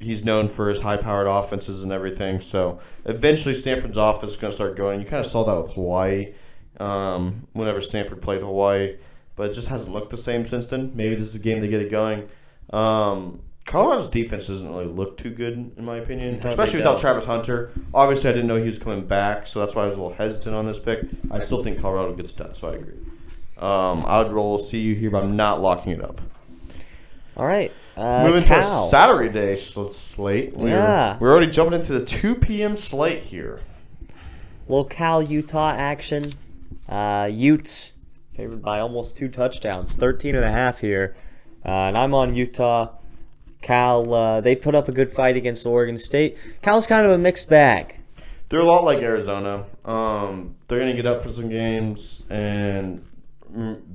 Speaker 2: he's known for his high-powered offenses and everything. So eventually, Stanford's offense is going to start going. You kind of saw that with Hawaii. Um, whenever Stanford played Hawaii, but it just hasn't looked the same since then. Maybe this is a game to get it going. Um, Colorado's defense doesn't really look too good, in my opinion,
Speaker 1: No,
Speaker 2: especially without. Travis Hunter. Obviously, I didn't know he was coming back, so that's why I was a little hesitant on this pick. I still think Colorado gets done, so I agree. Um, I would roll see you here, but I'm not locking it up.
Speaker 1: All right. Uh,
Speaker 2: Moving
Speaker 1: Cal.
Speaker 2: to a Saturday day sl- slate. We're,
Speaker 1: Yeah.
Speaker 2: we're already jumping into the 2 p.m. slate here.
Speaker 1: Cal Utah action. Uh, Utes favored by almost two touchdowns, 13 and a half here. Uh, and I'm on Utah. Cal, uh, they put up a good fight against Oregon State. Cal's kind of a mixed bag.
Speaker 2: They're a lot like Arizona. Um, they're going to get up for some games and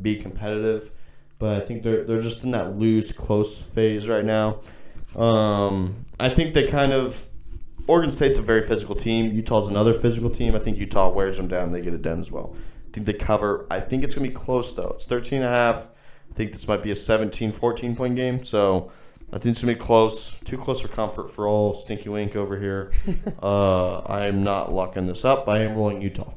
Speaker 2: be competitive, but I think they're they're just in that lose close phase right now. Um, I think they kind of Oregon State's a very physical team. Utah's another physical team. I think Utah wears them down. They get it done as well. I think they cover. I think it's going to be close though. It's 13 and a half. I think this might be a 17 14 point game. So I think it's going to be close. Too close for comfort for all Stinky Wink over here. [laughs] uh, I am not locking this up. I am rolling Utah.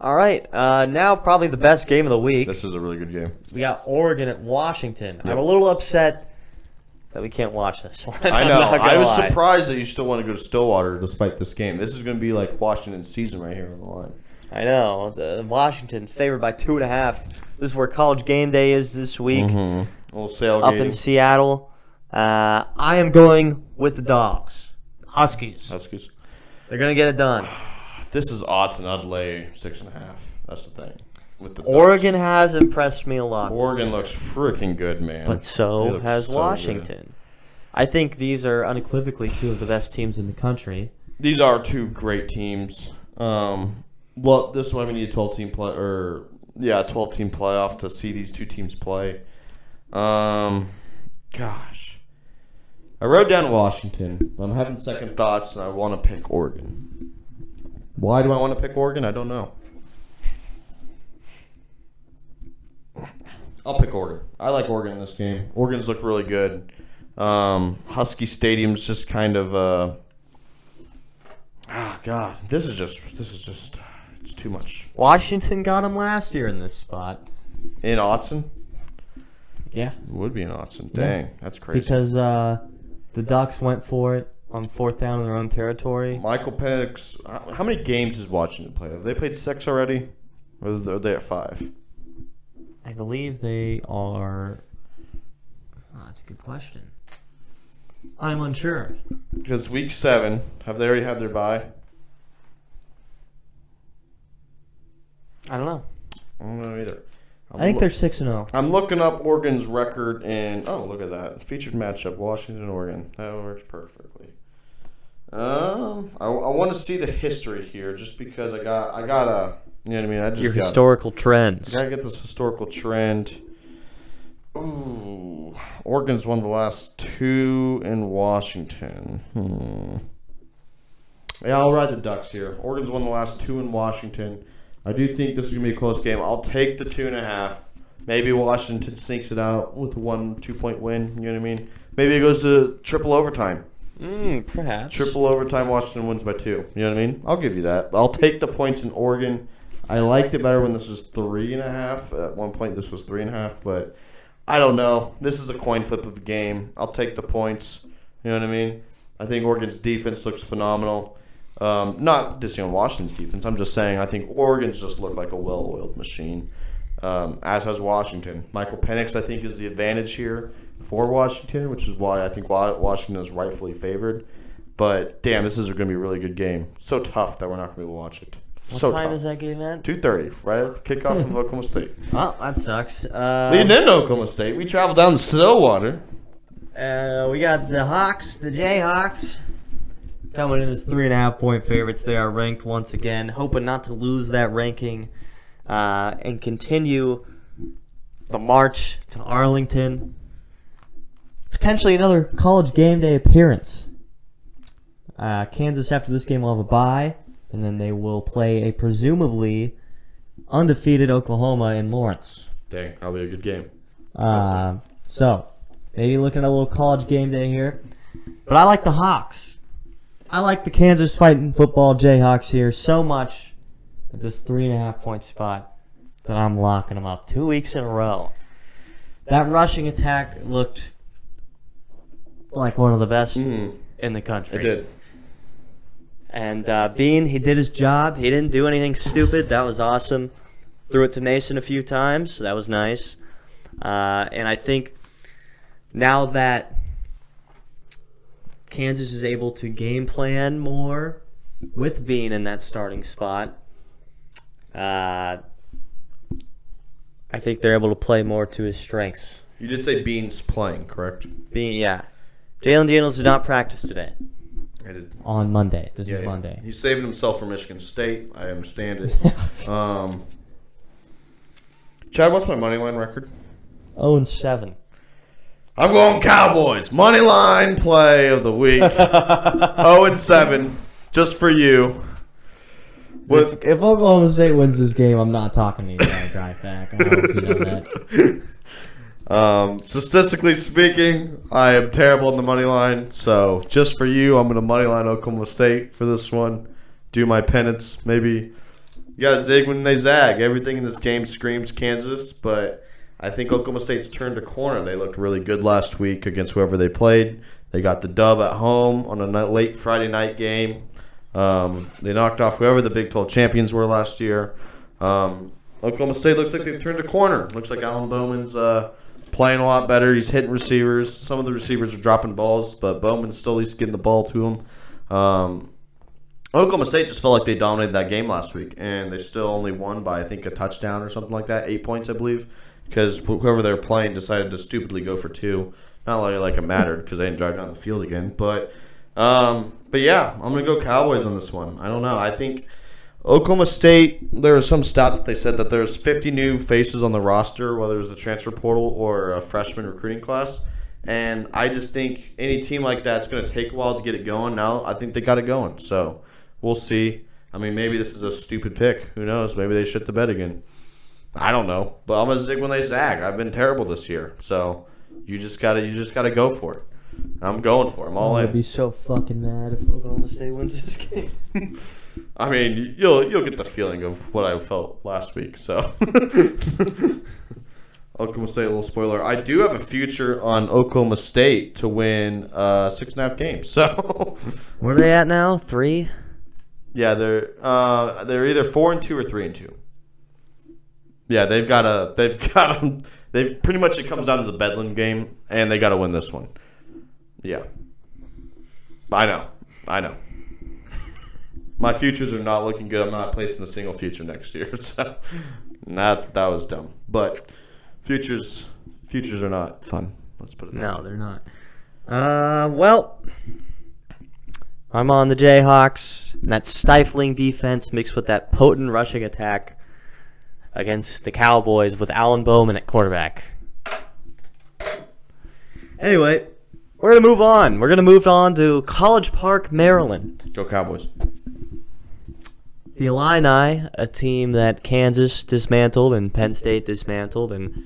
Speaker 1: All right. Uh, now, probably the best game of the week.
Speaker 2: This is a really good game.
Speaker 1: We got Oregon at Washington. I'm a little upset that we can't watch this one. [laughs]
Speaker 2: I know. I was
Speaker 1: lie.
Speaker 2: surprised that you still want to go to Stillwater despite this game. This is going to be like Washington's season right here on the line.
Speaker 1: I know. Uh, Washington's favored by two and a half. This is where college game day is this week.
Speaker 2: Little sail
Speaker 1: up in Seattle. Uh, I am going with the dogs, Huskies.
Speaker 2: Huskies.
Speaker 1: They're gonna get it done.
Speaker 2: If this is odds, and I'd lay six and a half. That's the thing. With the Ducks.
Speaker 1: Oregon has impressed me a lot.
Speaker 2: Oregon looks freaking good, man.
Speaker 1: but so has
Speaker 2: so good.
Speaker 1: Washington. I think these are unequivocally two of the best teams in the country.
Speaker 2: These are two great teams. Um, well, this is why we need a twelve team play, or yeah, twelve team playoff to see these two teams play. Um, gosh, I wrote down Washington. I'm having second thoughts, and I want to pick Oregon. Why do I want to pick Oregon? I don't know. I'll pick Oregon. I like Oregon in this game. Oregon's look really good. Um, Husky Stadium's just kind of uh, Ah, God, this is just this is just it's too much.
Speaker 1: Washington got them last year in this spot.
Speaker 2: In Autzen,
Speaker 1: Yeah,
Speaker 2: it would be in Autzen. Dang, that's crazy.
Speaker 1: because uh, the Ducks went for it on fourth down in their own territory.
Speaker 2: Michael Penix, how many games has Washington played? Have they played six already, or are they at five?
Speaker 1: I believe they are. Oh, that's a good question. I'm unsure.
Speaker 2: Because week seven, have they already had their bye?
Speaker 1: I don't know.
Speaker 2: I don't know either. I'm
Speaker 1: I think they're six and oh. zero.
Speaker 2: I'm looking up Oregon's record and oh look at that featured matchup Washington Oregon that works perfectly. Um, I, I want to see the history here just because I got I gotta you know what I mean I just
Speaker 1: Your
Speaker 2: got,
Speaker 1: historical trends.
Speaker 2: I gotta get this historical trend. Ooh, Oregon's won the last two in Washington. Hmm. Yeah, I'll ride the Ducks here. Oregon's won the last two in Washington. I do think this is gonna be a close game. I'll take the two and a half. Maybe Washington sneaks it out with one two point win. You know what I mean? Maybe it goes to triple overtime.
Speaker 1: Mm, perhaps.
Speaker 2: Triple overtime, Washington wins by two. You know what I mean? I'll give you that. I'll take the points in Oregon. I liked it better when this was three and a half. At one point, this was three and a half, but I don't know. This is a coin flip of a game. I'll take the points. You know what I mean? I think Oregon's defense looks phenomenal. Um, not dissing on Washington's defense. I'm just saying I think Oregon's just looked like a well-oiled machine. um, as has Washington. Michael Penix, I think, is the advantage here for Washington, which is why I think Washington is rightfully favored. But damn, this is going to be a really good game. So tough that we're not going to be able to watch it.
Speaker 1: What
Speaker 2: so
Speaker 1: time
Speaker 2: tough.
Speaker 1: is that game at?
Speaker 2: Two thirty, right at the kickoff of Oklahoma State.
Speaker 1: Well, [laughs] that sucks. Uh,
Speaker 2: Leading into Oklahoma State, we traveled down to Stillwater.
Speaker 1: Uh, we got the Hawks, the Jayhawks, coming in as three and a half point favorites. They are ranked once again, hoping not to lose that ranking uh, and continue the march to Arlington. Potentially another college game day appearance. Uh, Kansas, after this game, will have a bye, and then they will play a presumably undefeated Oklahoma in Lawrence.
Speaker 2: Dang, that'll be a good game.
Speaker 1: Uh, so, maybe looking at a little college game day here. But I like the Hawks. I like the Kansas fighting football Jayhawks here so much at this three and a half point spot that I'm locking them up two weeks in a row. That rushing attack looked like one of the best
Speaker 2: Mm,
Speaker 1: in the country.
Speaker 2: it did.
Speaker 1: And uh, Bean, he did his job. He didn't do anything stupid. That was awesome. Threw it to Mason a few times. That was nice. Uh, and I think now that Kansas is able to game plan more with Bean in that starting spot, uh, I think they're able to play more to his strengths.
Speaker 2: You did say Beans playing, correct?
Speaker 1: Bean, yeah. Jalon Daniels did not practice today.
Speaker 2: I did.
Speaker 1: On Monday. This
Speaker 2: Yeah,
Speaker 1: is Monday.
Speaker 2: He's saving himself for Michigan State. I understand it. [laughs] um, Chadd, what's my money line record?
Speaker 1: Oh and seven.
Speaker 2: I'm going Cowboys. Money line play of the week. 0 [laughs] and 7. Just for you. With
Speaker 1: If, if Oklahoma State wins this game, I'm not talking to you. I drive back. I don't know if you know that. [laughs]
Speaker 2: um, statistically speaking, I am terrible in the money line. So just for you, I'm going to money line Oklahoma State for this one. Do my penance. Maybe you got to zig when they zag. Everything in this game screams Kansas, but I think Oklahoma State's turned a corner. They looked really good last week against whoever they played. They got the dub at home on a late Friday night game. Um, they knocked off whoever the Big 12 champions were last year. Um, Oklahoma State looks like they've turned a corner. Looks like Alan Bowman's uh, playing a lot better. He's hitting receivers. Some of the receivers are dropping balls, but Bowman's still at least getting the ball to him. Um, Oklahoma State just felt like they dominated that game last week, and they still only won by I think a touchdown or something like that, eight points I believe, because whoever they're playing decided to stupidly go for two. Not like like it mattered because they didn't drive down the field again, but um, but yeah, I'm gonna go Cowboys on this one. I don't know. I think Oklahoma State. There was some stat that they said that there's 50 new faces on the roster, whether it was the transfer portal or a freshman recruiting class. And I just think any team like that's going to take a while to get it going. Now I think they got it going. So we'll see. I mean, maybe this is a stupid pick. Who knows? Maybe they shit the bed again. I don't know. But I'm gonna zig when they zag. I've been terrible this year. So you just gotta you just gotta go for it. I'm going for it. I'm all
Speaker 1: I'm
Speaker 2: in.
Speaker 1: gonna be so fucking mad if Oklahoma State wins this game. [laughs]
Speaker 2: I mean, you'll you'll get the feeling of what I felt last week. So, [laughs] Oklahoma State, a little spoiler. I do have a future on Oklahoma State to win uh, six and a half games. So, [laughs]
Speaker 1: Where are they at now? Three.
Speaker 2: yeah, they're uh, they're either four and two or three and two. Yeah, they've got a they've [laughs] got a, they've pretty much it comes down to the Bedlam game, and they got to win this one. Yeah, I know, I know. My futures are not looking good. I'm not placing a single future next year, [laughs] so that that was dumb. But futures futures are not fun. Let's put it. that
Speaker 1: No,
Speaker 2: way.
Speaker 1: they're not. Uh, well, I'm on the Jayhawks. And that stifling defense mixed with that potent rushing attack against the Cowboys with Alan Bowman at quarterback. Anyway, we're gonna move on. We're gonna move on to College Park, Maryland.
Speaker 2: Go Cowboys.
Speaker 1: The Illini, a team that Kansas dismantled and Penn mm-hmm. State dismantled and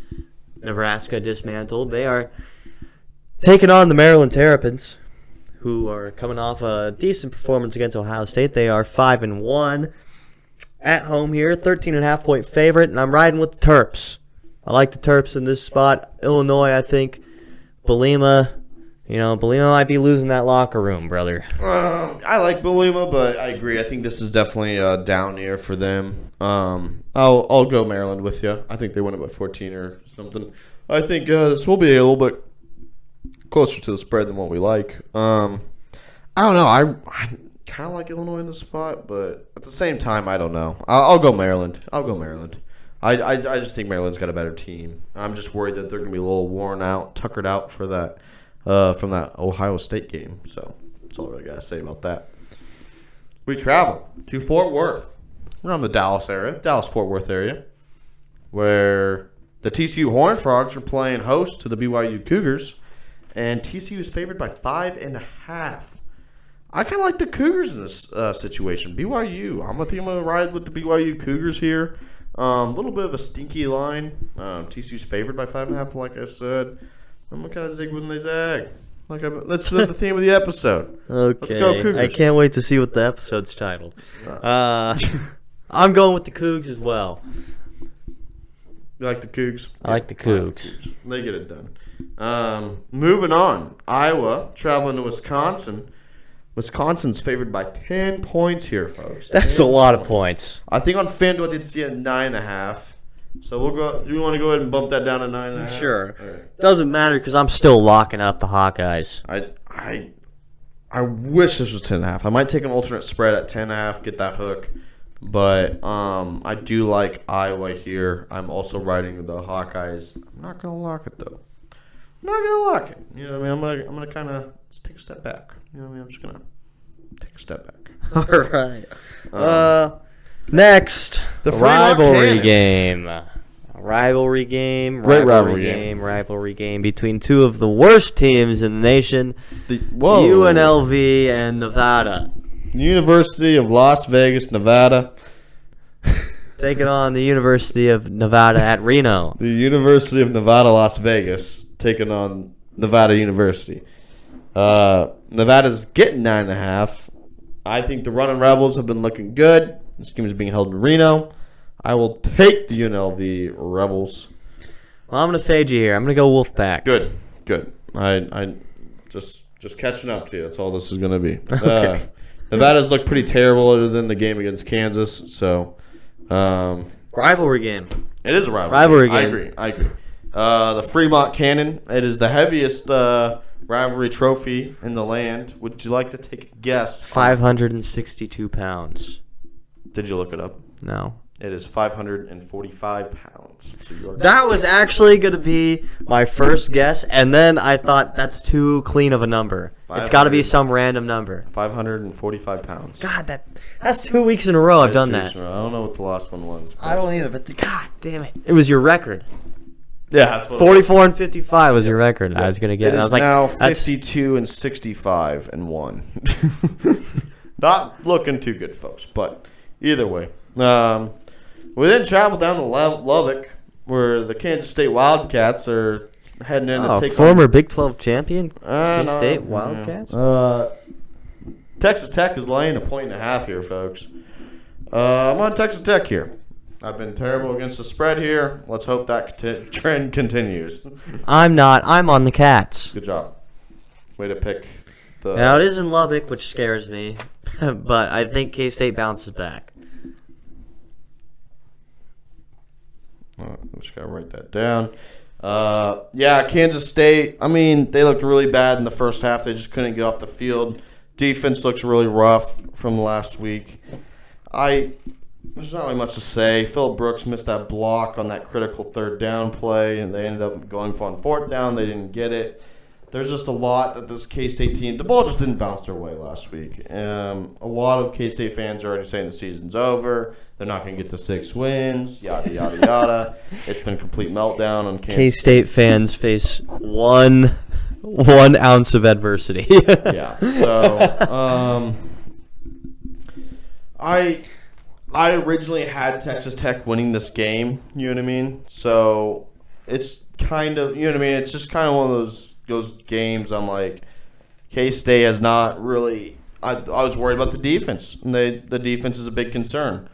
Speaker 1: Nebraska dismantled, they are taking on the Maryland Terrapins, who are coming off a decent performance against Ohio State. They are five and one at home here, 13 and a half point favorite, and I'm riding with the Terps. I like the Terps in this spot. Illinois, I think, Bielema, You know, Bielema might be losing that locker room, brother.
Speaker 2: Um, I like Bielema, but I agree. I think this is definitely a down year for them. Um, I'll I'll go Maryland with you. I think they win it by 14 or something. I think uh, this will be a little bit closer to the spread than what we like. Um, I don't know. I, I kind of like Illinois in the spot, but at the same time, I don't know. I'll, I'll go Maryland. I'll go Maryland. I, I, I just think Maryland's got a better team. I'm just worried that they're going to be a little worn out, tuckered out for that uh, from that Ohio State game. So that's all I got to say about that. We travel to Fort Worth. We're on the Dallas area, Dallas Fort Worth area, where the TCU Horned Frogs are playing host to the BYU Cougars, and TCU is favored by five and a half. I kind of like the Cougars in this uh, situation. BYU, I'm gonna think I'm gonna ride with the BYU Cougars here. A um, little bit of a stinky line. Um, TCU's favored by five and a half, like I said. I'm gonna kind of zig when they zag. Like I, that's the the theme of the episode.
Speaker 1: Okay.
Speaker 2: go Cougars.
Speaker 1: I can't wait to see what the episode's titled. Uh, I'm going with the Cougs as well.
Speaker 2: You like the Cougs?
Speaker 1: I like the Cougs.
Speaker 2: They get it done. Um, moving on, Iowa traveling to Wisconsin. Wisconsin's favored by ten points here, folks.
Speaker 1: That's a
Speaker 2: 10
Speaker 1: lot of points.
Speaker 2: I think on FanDuel I did see a nine and a half. So we'll go. Do you want to go ahead and bump that down to nine and a half?
Speaker 1: Sure.
Speaker 2: Right.
Speaker 1: Doesn't matter because I'm still locking up the Hawkeyes.
Speaker 2: I I I wish this was ten and a half. I might take an alternate spread at ten and a half, get that hook. But um, I do like Iowa here. I'm also riding the Hawkeyes. I'm not gonna lock it though. I'm not gonna lock it. You know what I mean? I'm gonna I'm gonna kind of take a step back. You know what I mean? I'm just gonna take a step back. [laughs]
Speaker 1: All right. Uh, next,
Speaker 2: The
Speaker 1: rivalry game. Rivalry game.
Speaker 2: Great
Speaker 1: rivalry
Speaker 2: rivalry game.
Speaker 1: Rivalry game between two of the worst teams in the nation,
Speaker 2: The, whoa.
Speaker 1: UNLV and Nevada,
Speaker 2: University of Las Vegas, Nevada. [laughs]
Speaker 1: taking on the University of Nevada at Reno.
Speaker 2: The University of Nevada, Las Vegas, taking on Nevada University. Uh, Nevada's getting nine and a half. I think the running Rebels have been looking good. This game is being held in Reno. I will take the UNLV Rebels.
Speaker 1: Well, I'm gonna fade you here. I'm gonna go Wolfpack.
Speaker 2: Good, good. I, I just just catching up to you. That's all this is going to be. [laughs] Uh,
Speaker 1: Okay.
Speaker 2: Nevada's looked pretty terrible other than the game against Kansas. So, um,
Speaker 1: Rivalry game.
Speaker 2: It is a rivalry.
Speaker 1: Rivalry
Speaker 2: I
Speaker 1: game.
Speaker 2: agree. I agree. Uh, the Fremont Cannon. It is the heaviest uh, rivalry trophy in the land. Would you like to take a guess?
Speaker 1: 562 pounds.
Speaker 2: Did you look it up?
Speaker 1: No.
Speaker 2: It is 545 pounds. So you are
Speaker 1: That was actually going to be my first guess, and then I thought that's too clean of a number. It's got to be some random number.
Speaker 2: 545 pounds.
Speaker 1: God, that that's two weeks in a row I've
Speaker 2: That's
Speaker 1: done
Speaker 2: two
Speaker 1: that.
Speaker 2: in a row. I don't know what the last one was.
Speaker 1: I don't either, but the, God damn it, it was your record.
Speaker 2: Yeah, that's what it was.
Speaker 1: 44 and 55 was your record. I was gonna get.
Speaker 2: It
Speaker 1: it. I
Speaker 2: is
Speaker 1: was like,
Speaker 2: now
Speaker 1: that's
Speaker 2: 52 and 65 and 1. [laughs] Not looking too good, folks. But either way. Um, we then travel down to Lo- Lubbock, where the Kansas State Wildcats are heading in
Speaker 1: oh,
Speaker 2: to take
Speaker 1: former Big 12 champion,
Speaker 2: on uh,
Speaker 1: K State
Speaker 2: no,
Speaker 1: Wildcats.
Speaker 2: Uh, Texas Tech is laying a point and a half here, folks. Uh, I'm on Texas Tech here. I've been terrible against the spread here. Let's hope that conti- [laughs] trend continues.
Speaker 1: I'm not. I'm on the Cats.
Speaker 2: Good job. Way to pick the.
Speaker 1: Now it is in Lubbock, which scares me, [laughs] but I think K State bounces back.
Speaker 2: Uh, just gotta write that down. Uh, yeah, Kansas State. I mean, they looked really bad in the first half. They just couldn't get off the field. Defense looks really rough from last week. I there's not really much to say. Phil Brooks missed that block on that critical third down play, and they ended up going for on fourth down. They didn't get it. There's just a lot that this K State team. The ball just didn't bounce their way last week. Um, a lot of K State fans are already saying the season's over. They're not going to get the six wins. Yada yada [laughs] yada. It's been a complete meltdown on
Speaker 1: K. State fans face one one ounce of adversity. [laughs]
Speaker 2: yeah. So, um, I I originally had Texas Tech winning this game. You know what I mean? So it's kind of you know what I mean. It's just kind of one of those those games. I'm like, K State has not really. I, I was worried about the defense. And they, the defense is a big concern.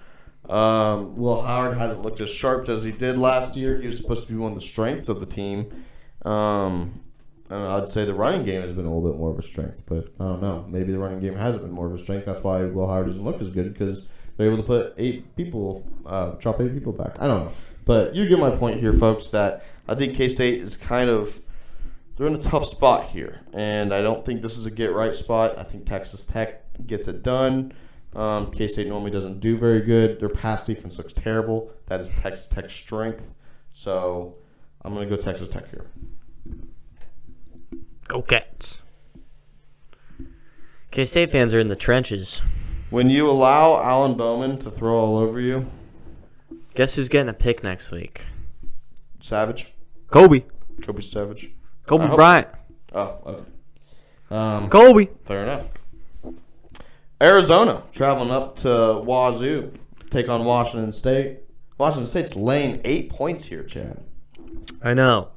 Speaker 2: Um, Will Howard hasn't looked as sharp as he did last year. He was supposed to be one of the strengths of the team. Um, And I'd say the running game has been a little bit more of a strength, but I don't know. Maybe the running game hasn't been more of a strength. That's why Will Howard doesn't look as good because they're able to put eight people, uh, eight people back. I don't know, but you get my point here, folks. That I think K State is kind of they're in a tough spot here, and I don't think this is a get right spot. I think Texas Tech gets it done. Um, K State normally doesn't do very good. Their pass defense looks terrible. That is Texas Tech's strength. So I'm going to go Texas Tech here.
Speaker 1: Go Cats. K State fans are in the trenches.
Speaker 2: When you allow Alan Bowman to throw all over you,
Speaker 1: Guess who's getting a pick next week?
Speaker 2: Savage,
Speaker 1: Kobe.
Speaker 2: Kobe Savage.
Speaker 1: Kobe Bryant.
Speaker 2: Oh, okay. Um,
Speaker 1: Kobe.
Speaker 2: fair enough. Arizona traveling up to Wazoo, take on Washington State. Washington State's laying eight points here, Chadd.
Speaker 1: I know.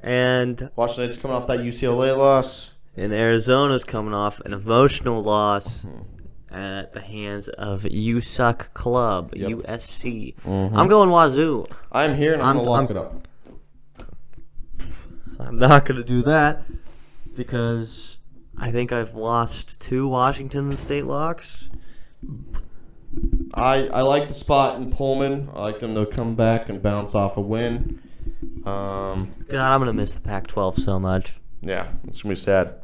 Speaker 1: And
Speaker 2: Washington State's coming off that UCLA loss.
Speaker 1: and Arizona's coming off an emotional loss
Speaker 2: Hmm.
Speaker 1: at the hands of USUC Club,
Speaker 2: Yep.
Speaker 1: USC.
Speaker 2: Mm-hmm.
Speaker 1: I'm going Wazoo.
Speaker 2: I'm here and I'm,
Speaker 1: I'm-
Speaker 2: gonna lock
Speaker 1: I'm-
Speaker 2: it up.
Speaker 1: I'm not going to do that because I think I've lost two Washington State locks.
Speaker 2: I, I like the spot in Pullman. I like them to come back and bounce off a win. Um,
Speaker 1: God, I'm going to miss the Pac 12 so much.
Speaker 2: yeah, it's gonna be sad.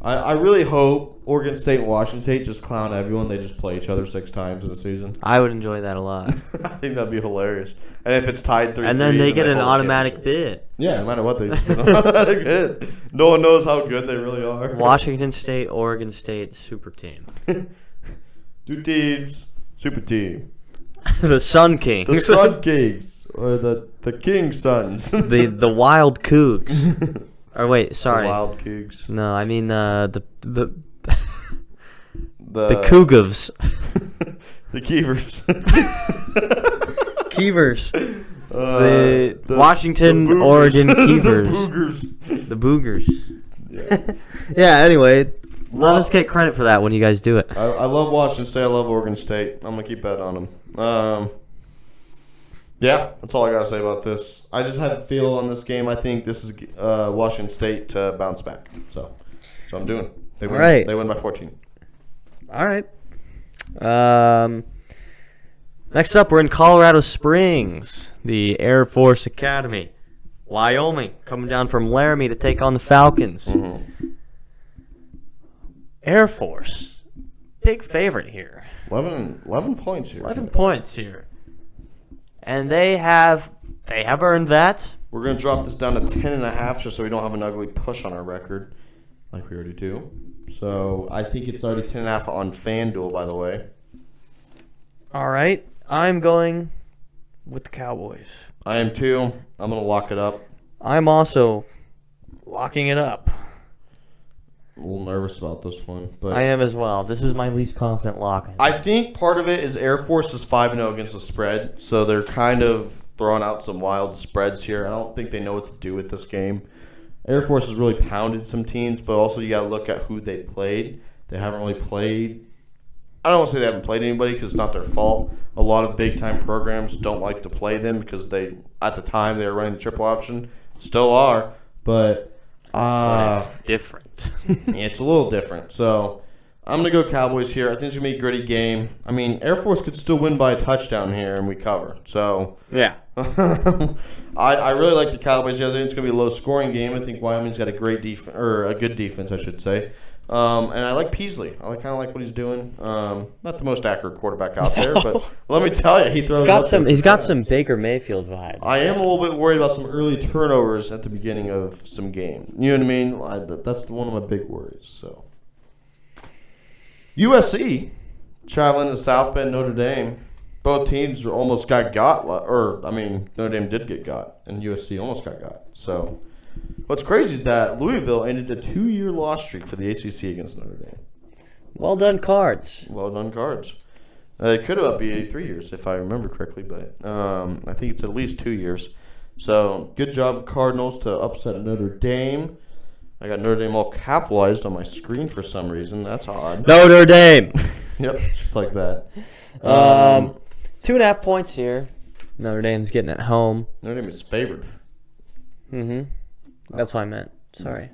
Speaker 2: I, I really hope Oregon State and Washington State just clown everyone. They just play each other six times in the season.
Speaker 1: I would enjoy that a lot. [laughs]
Speaker 2: I think that'd be hilarious. And if it's tied three,
Speaker 1: and then they get an automatic bid.
Speaker 2: Yeah, no matter what they just get [laughs] automatic bid. No one knows how good they really are.
Speaker 1: Washington State, Oregon State, super team. [laughs]
Speaker 2: Two teams, super team.
Speaker 1: the Sun Kings.
Speaker 2: The Sun Kings or the the King Sons.
Speaker 1: the the Wild Cougs. Or wait, sorry.
Speaker 2: The Wild Cougs.
Speaker 1: No, I mean uh, the the [laughs]
Speaker 2: The
Speaker 1: the Cougars. [laughs]
Speaker 2: the Keevers. [laughs]
Speaker 1: Keevers.
Speaker 2: Uh,
Speaker 1: The Washington,
Speaker 2: Boogers.
Speaker 1: Oregon
Speaker 2: the Boogers.
Speaker 1: The Boogers.
Speaker 2: Yeah.
Speaker 1: Yeah. Anyway, let us get credit for that when you guys do it.
Speaker 2: I, I love Washington State. I love Oregon State. I'm gonna keep bet on them. Um, yeah, that's all I gotta say about this. I just had a feel on this game. I think this is uh, Washington State to bounce back. So, so I'm doing. They win.
Speaker 1: Right.
Speaker 2: They win by 14.
Speaker 1: All right. Um, next up, we're in Colorado Springs, the Air Force Academy. Wyoming coming down from Laramie to take on the Falcons.
Speaker 2: Mm-hmm.
Speaker 1: Air Force, big favorite here.
Speaker 2: 11, 11 points here.
Speaker 1: 11 points here. And they have they have earned that.
Speaker 2: We're gonna drop this down to 10 and a half just so we don't have an ugly push on our record, like we already do. So I think it's already 10 and a half on FanDuel, by the way.
Speaker 1: All right. I'm going with the Cowboys.
Speaker 2: I am too. I'm gonna lock it up.
Speaker 1: I'm also locking it up.
Speaker 2: A little nervous about this one, but
Speaker 1: I am as well. This is my least confident lock.
Speaker 2: I think part of it is Air Force is 5 and 0 against the spread, so they're kind of throwing out some wild spreads here. I don't think they know what to do with this game. Air Force has really pounded some teams, but also you got to look at who they played. They haven't really played. I don't want to say they haven't played anybody because it's not their fault. A lot of big time programs don't like to play them because they, at the time, they were running the triple option, still are, but uh,
Speaker 1: it's different. [laughs]
Speaker 2: it's a little different. So I'm gonna go Cowboys here. I think it's gonna be a gritty game. I mean, Air Force could still win by a touchdown here, and we cover. So
Speaker 1: yeah. [laughs]
Speaker 2: I, I really like the Cowboys. here. I think it's gonna be a low scoring game. I think Wyoming's got a great defense or a good defense, I should say. Um, and I like Peasley. I kind of like what he's doing. Um, not the most accurate quarterback out there, but [laughs] let me tell you, he throws.
Speaker 1: He's got some.
Speaker 2: there
Speaker 1: He's
Speaker 2: for
Speaker 1: got some Baker Mayfield vibe.
Speaker 2: I am a little bit worried about some early turnovers at the beginning of some game. You know what I mean? I, that's one of my big worries. So, USC traveling to South Bend, Notre Dame. Both teams are almost got got, or I mean, Notre Dame did get got, and USC almost got got. So, what's crazy is that Louisville ended a two-year loss streak for the ACC against Notre Dame.
Speaker 1: Well done, cards.
Speaker 2: Well done, cards. Uh, it could have be three years if I remember correctly, but um, I think it's at least two years. So good job, Cardinals, to upset Notre Dame. I got Notre Dame all capitalized on my screen for some reason. That's odd.
Speaker 1: Notre Dame. [laughs]
Speaker 2: Yep, just like that.
Speaker 1: Um, two and a half points here. Notre Dame's getting at home.
Speaker 2: Notre Dame is favored.
Speaker 1: Mm-hmm. That's what I meant. Sorry.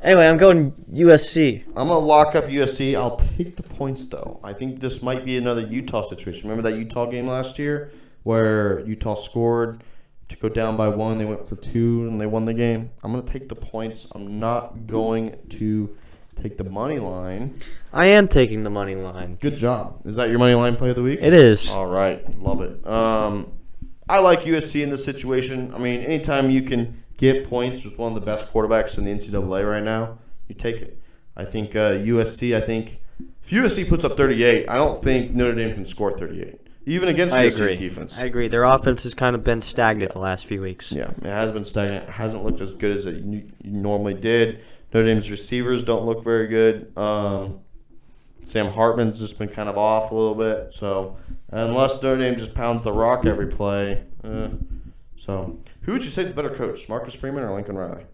Speaker 1: Anyway, I'm going USC.
Speaker 2: I'm gonna lock up USC. I'll take the points though. I think this might be another Utah situation. Remember that Utah game last year where Utah scored to go down by one, they went for two and they won the game. I'm gonna take the points. I'm not going to take the money line.
Speaker 1: I am taking the money line.
Speaker 2: Good job. Is that your money line play of the week?
Speaker 1: It is.
Speaker 2: All right, love it. Um, I like USC in this situation. I mean, anytime you can get points with one of the best quarterbacks in the NCAA right now, you take it. I think uh, USC. I think if USC puts up 38, I don't think Notre Dame can score 38, even against
Speaker 1: I
Speaker 2: USC's
Speaker 1: agree.
Speaker 2: defense.
Speaker 1: I agree. Their offense has kind of been stagnant the last few weeks.
Speaker 2: yeah, it has been stagnant. It hasn't looked as good as it normally did. Notre Dame's receivers don't look very good. Um, Sam Hartman's just been kind of off a little bit. So unless Notre Dame just pounds the rock every play, uh, so who would you say is the better coach, Marcus Freeman or Lincoln Riley?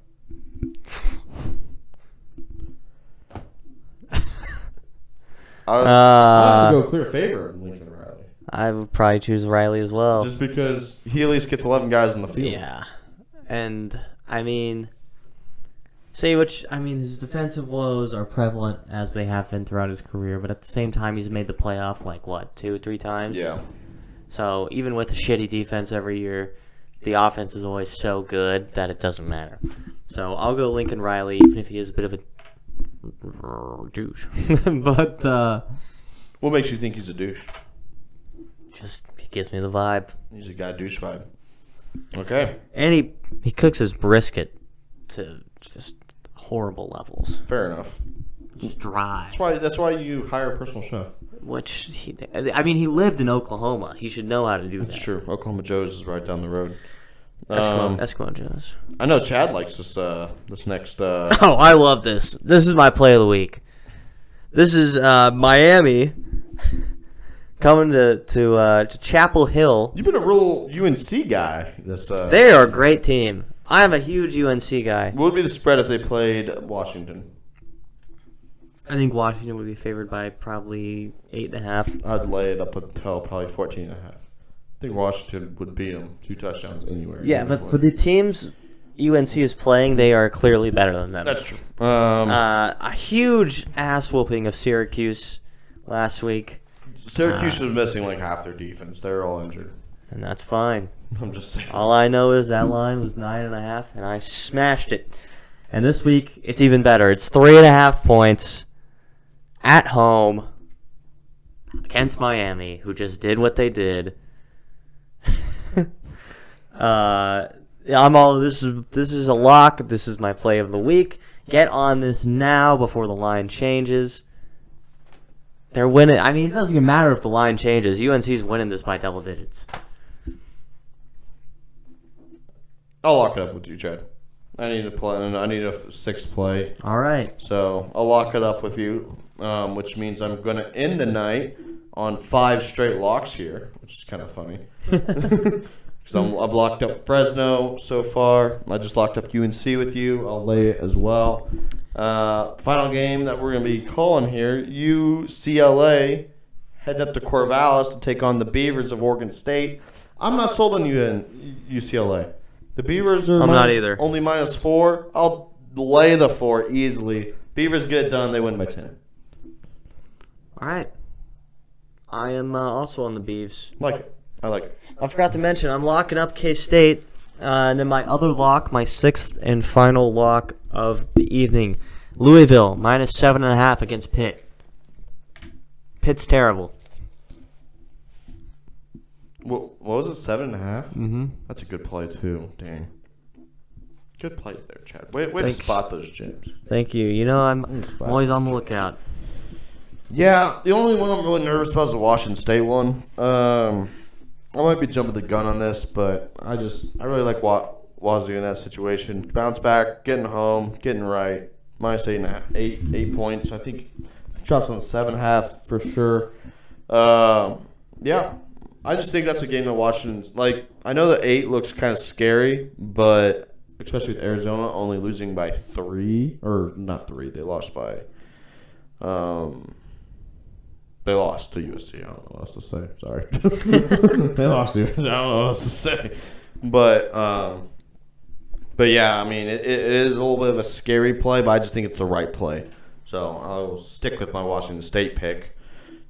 Speaker 2: I [laughs] would, I'd have to
Speaker 1: Uh,
Speaker 2: go clear favor of Lincoln Riley,
Speaker 1: I would probably choose Riley as well.
Speaker 2: just because he at least gets 11 guys in the field.
Speaker 1: Yeah, and I mean, say which I mean, his defensive woes are prevalent as they have been throughout his career, but at the same time, he's made the playoff like what two, three times.
Speaker 2: Yeah.
Speaker 1: So even with a shitty defense every year, the offense is always so good that it doesn't matter. So I'll go Lincoln Riley, even if he is a bit of a douche. [laughs] but uh,
Speaker 2: What makes you think he's a douche?
Speaker 1: just he gives me the vibe,
Speaker 2: He's a guy douche vibe. Okay,
Speaker 1: and he he cooks his brisket to just horrible levels.
Speaker 2: fair enough.
Speaker 1: Just dry.
Speaker 2: That's why. That's why you hire a personal chef.
Speaker 1: Which he, I mean, he lived in Oklahoma. He should know how to do
Speaker 2: That's
Speaker 1: that.
Speaker 2: true. Oklahoma Joe's is right down the road.
Speaker 1: Eskimo,
Speaker 2: Um,
Speaker 1: Eskimo Joe's.
Speaker 2: I know Chadd likes this. Uh, this next. Uh, [laughs]
Speaker 1: Oh, I love this. This is my play of the week. This is uh, Miami [laughs] coming to to, uh, to Chapel Hill.
Speaker 2: you've been a real UNC guy. This. Uh,
Speaker 1: They are a great team. I am a huge UNC guy.
Speaker 2: what would be the spread if they played Washington?
Speaker 1: I think Washington would be favored by probably eight and a half.
Speaker 2: I'd lay it up until probably 14 and a half. I think Washington would beat them two touchdowns anywhere.
Speaker 1: Yeah, but for the teams UNC is playing, they are clearly better than them.
Speaker 2: that's true. Um,
Speaker 1: uh, a huge ass whooping of Syracuse last week,
Speaker 2: Syracuse was missing like half their defense. They're all injured.
Speaker 1: and that's fine. [laughs]
Speaker 2: I'm just saying.
Speaker 1: All I know is that line was nine and a half, and I smashed it. And this week, it's even better. It's three and a half points at home against Miami, who just did what they did. Uh, I'm all. This is this is a lock. This is my play of the week. Get on this now before the line changes. They're winning. I mean, it doesn't even matter if the line changes. UNC's winning this by double digits.
Speaker 2: I'll lock it up with you, Chadd. I need a play. I need a sixth play.
Speaker 1: All right.
Speaker 2: So I'll lock it up with you, um, which means I'm going to end the night on five straight locks here, which is kind of funny. [laughs] Because I'm I've locked up Fresno so far. I just locked up UNC with you. I'll lay it as well. Uh, final game that we're going to be calling here UCLA heading up to Corvallis to take on the Beavers of Oregon State. I'm not sold on you in UCLA. The Beavers are
Speaker 1: I'm not either.
Speaker 2: only minus four. I'll lay the four easily. Beavers get it done. They win by 10.
Speaker 1: All right. I am uh, also on the Beavs.
Speaker 2: Like it. I like it.
Speaker 1: I forgot to mention I'm locking up K State, uh, and then my other lock, my sixth and final lock of the evening, Louisville minus seven and a half against Pitt. Pitt's terrible.
Speaker 2: What, what was it? Seven and a half?
Speaker 1: Mm-hmm.
Speaker 2: That's a good play, too. Dang. Good plays there, Chadd. Way, way to
Speaker 1: Thanks.
Speaker 2: spot those gems.
Speaker 1: Thank you. You know I'm, I'm always on the lookout.
Speaker 2: Yeah, the only one I'm really nervous about is the Washington State one. Um, I might be jumping the gun on this, but I just I really like Wa- Wazoo in that situation. Bounce back, getting home, getting right. Minus eight and a half, eight eight points. I think drops on seven half for sure. Um, yeah, I just think that's a game that Washington's like. I know the eight looks kind of scary, but especially with Arizona only losing by three or not three, they lost by. Um, they lost to USC. I don't know what else to say. Sorry. [laughs] they lost to. USC. I don't know what else to say. But um, But yeah, I mean, it, it is a little bit of a scary play, but I just think it's the right play. So I'll stick with my Washington State pick.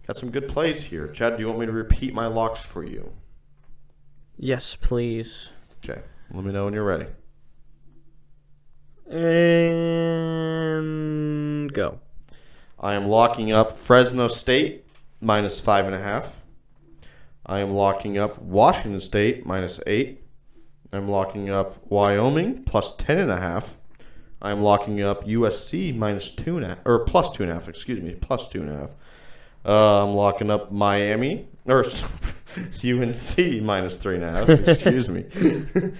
Speaker 2: Got some good plays here. Chadd, do you want me to repeat my locks for you?
Speaker 1: Yes, please.
Speaker 2: Okay. Let me know when you're ready.
Speaker 1: And go.
Speaker 2: I am locking up Fresno State minus five and a half. I am locking up Washington State minus eight. I'm locking up Wyoming plus ten and a half. I'm locking up USC minus two and a half, or plus two and a half. Excuse me, plus two and a half. Uh, I'm locking up Miami or UNC [laughs] minus three and a half. Excuse me. [laughs]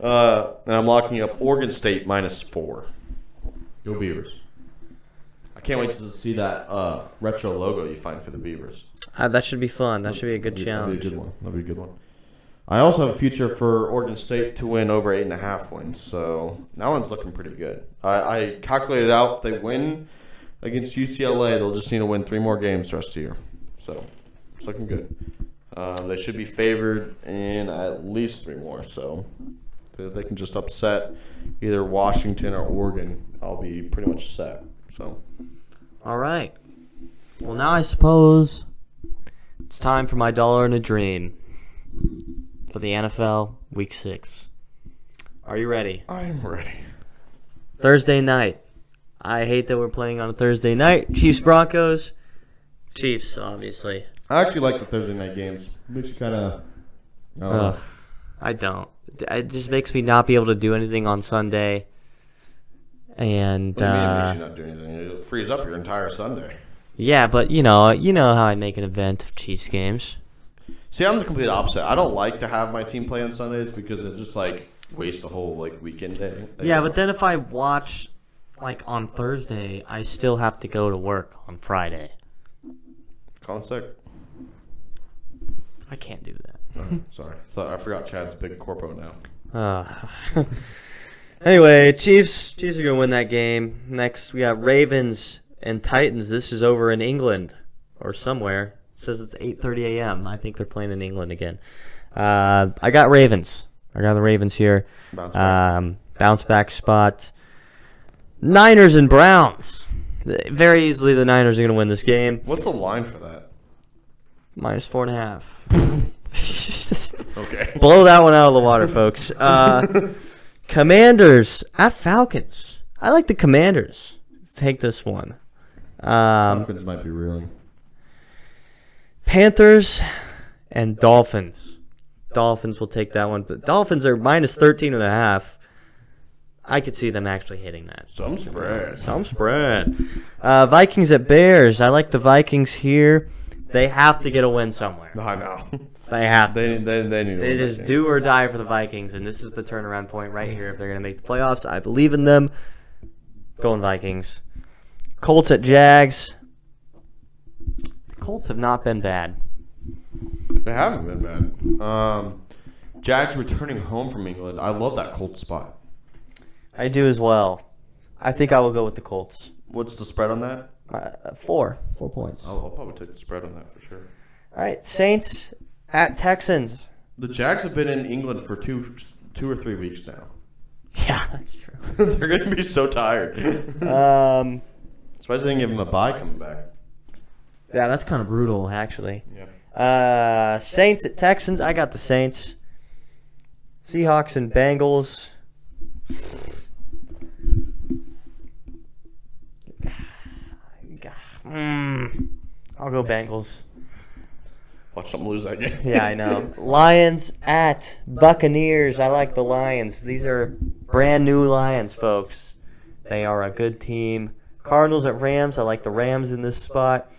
Speaker 2: uh, and I'm locking up Oregon State minus four. Go Beavers. I can't wait to see that uh, retro logo you find for the Beavers.
Speaker 1: Uh, that should be fun. That should be a good
Speaker 2: That'd
Speaker 1: challenge.
Speaker 2: be a good one. That'd be a good one. I also have a future for Oregon State to win over eight and a half wins, so that one's looking pretty good. I, I calculated out if they win against UCLA, they'll just need to win three more games the rest of the year. So it's looking good. Um, they should be favored in at least three more. So if they can just upset either Washington or Oregon, I'll be pretty much set. So
Speaker 1: All right. Well, now I suppose it's time for my dollar and a dream for the NFL Week Six. Are you ready?
Speaker 2: I'm ready.
Speaker 1: Thursday night. I hate that we're playing on a Thursday night. Chiefs Broncos. Chiefs, obviously.
Speaker 2: I actually like the Thursday night games. Makes you kind of.
Speaker 1: Ugh, I don't. It just makes me not be able to do anything on Sunday. And
Speaker 2: What do you mean it
Speaker 1: uh,
Speaker 2: makes you not do anything? It frees up your entire Sunday.
Speaker 1: yeah, but you know, you know how I make an event of Chiefs games.
Speaker 2: See, I'm the complete opposite. I don't like to have my team play on Sundays because it just like wastes the whole like weekend day.
Speaker 1: Yeah, but then if I watch like on Thursday, I still have to go to work on Friday.
Speaker 2: Sick.
Speaker 1: I can't do that.
Speaker 2: Oh, sorry, I forgot Chadd's big corpo now.
Speaker 1: Uh, [laughs] [laughs] anyway, Chiefs. Chiefs are gonna win that game. Next, we got Ravens and Titans. This is over in England or somewhere. It says it's 8:30 a.m. I think they're playing in England again. Uh, I got Ravens. I got the Ravens here.
Speaker 2: Bounce back.
Speaker 1: Um, bounce back spot. Niners and Browns. Very easily, the Niners are gonna win this game.
Speaker 2: What's the line for that?
Speaker 1: Minus four and a half. [laughs]
Speaker 2: Okay. [laughs]
Speaker 1: Blow that one out of the water, folks. Uh, [laughs] commanders at Falcons. I like the Commanders. Take this one. Um,
Speaker 2: Falcons might be reeling.
Speaker 1: Panthers and Dolphins. Dolphins will take that one, but Dolphins are minus 13 and a half. I could see them actually hitting that.
Speaker 2: Some spread.
Speaker 1: Some spread. Uh, Vikings at Bears. I like the Vikings here. They have to get a win somewhere.
Speaker 2: I know. [laughs]
Speaker 1: They have to.
Speaker 2: They they they need. to
Speaker 1: They
Speaker 2: win that
Speaker 1: just
Speaker 2: game.
Speaker 1: do or die for the Vikings, and this is the turnaround point right here. If they're going to make the playoffs, I believe in them. Going Vikings. Colts at Jags. Colts have not been bad.
Speaker 2: They haven't been bad. Um, Jags returning home from England. I love that Colt spot.
Speaker 1: I do as well. I think I will go with the Colts.
Speaker 2: What's the spread on that?
Speaker 1: Uh, four. Four points.
Speaker 2: I'll, I'll probably take the spread on that for sure.
Speaker 1: All right, Saints at Texans.
Speaker 2: The Jags have been in England for two two or three weeks now. [laughs]
Speaker 1: Yeah, that's true. [laughs]
Speaker 2: They're gonna be so tired. [laughs]
Speaker 1: Um,
Speaker 2: Especially they didn't give them a bye coming back.
Speaker 1: yeah, that's kind of brutal, actually.
Speaker 2: Yeah.
Speaker 1: Uh, Saints at Texans. I got the Saints. Seahawks and Bengals. Mm, [sighs] I'll go Bengals.
Speaker 2: Watch them lose that game.
Speaker 1: Yeah, I know. [laughs] Lions at Buccaneers. I like the Lions. These are brand new Lions, folks. They are a good team. Cardinals at Rams. I like the Rams in this spot.